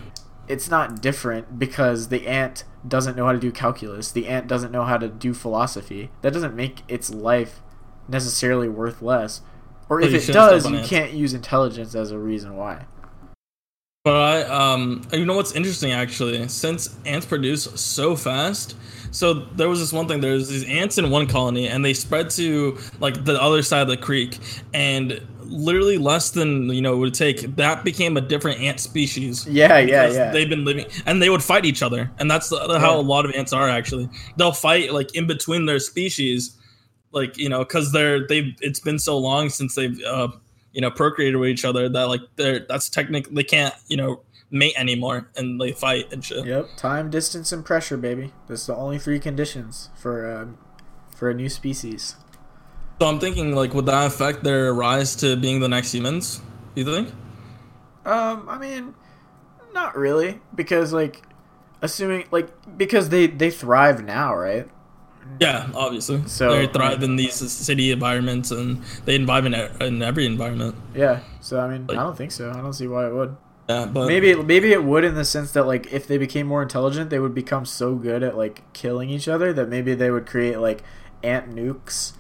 It's not different because the ant doesn't know how to do calculus. The ant doesn't know how to do philosophy. That doesn't make its life necessarily worth less. Or if it does, you ants. can't use intelligence as a reason why. But I, um, you know what's interesting actually? Since ants produce so fast, so there was this one thing. There's these ants in one colony, and they spread to like the other side of the creek, and literally less than you know it would take. That became a different ant species. Yeah, yeah, yeah. They've been living, and they would fight each other, and that's the, how Yeah. a lot of ants are actually. They'll fight like in between their species, like you know, because they're they've. It's been so long since they've, uh, you know, procreated with each other that like they're that's technically they can't you know mate anymore, and they fight and shit. Yep, time, distance, and pressure, baby. That's the only three conditions for uh, for a new species. So I'm thinking like, would that affect their rise to being the next humans? Do you think? Um, I mean, not really, because like, assuming like because they they thrive now, right? Yeah, obviously. So- they thrive in these city environments, and they thrive in, in every environment. Yeah. So I mean, Like- I don't think so. I don't see why it would. Yeah, but maybe maybe it would in the sense that like if they became more intelligent, they would become so good at like killing each other that maybe they would create like ant nukes,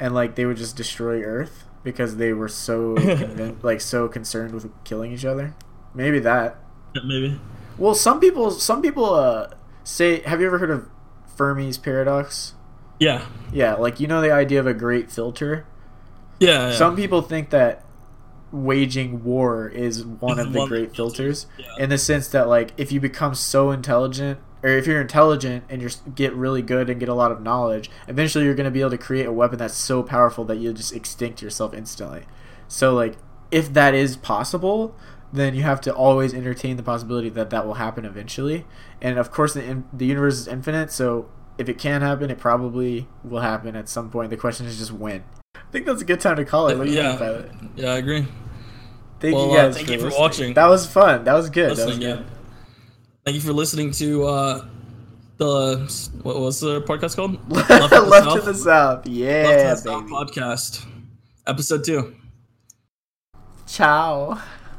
and like they would just destroy Earth because they were so convinced, like so concerned with killing each other. Maybe that. yeah, maybe. Well, some people some people uh say. Have you ever heard of Fermi's paradox? Yeah, Yeah, like you know the idea of a great filter. yeah. yeah. Some people think that waging war is one Is of the one great filters, Yeah. in the sense that like if you become so intelligent or if you're intelligent and you get really good and get a lot of knowledge, eventually you're going to be able to create a weapon that's so powerful that you'll just extinct yourself instantly. So like if that is possible, then you have to always entertain the possibility that that will happen eventually. And of course the the universe is infinite, so if it can happen, it probably will happen at some point. The question is just when. I think that's a good time to call it. What do you Yeah. think about it? yeah, I agree. Thank Well, you uh, guys thank for you for watching. That was fun. That was good. That was good. yeah. Thank you for listening to uh, the what was the podcast called? Left, Left of the Left to the south. Yeah, Left of the South podcast, episode two. Ciao.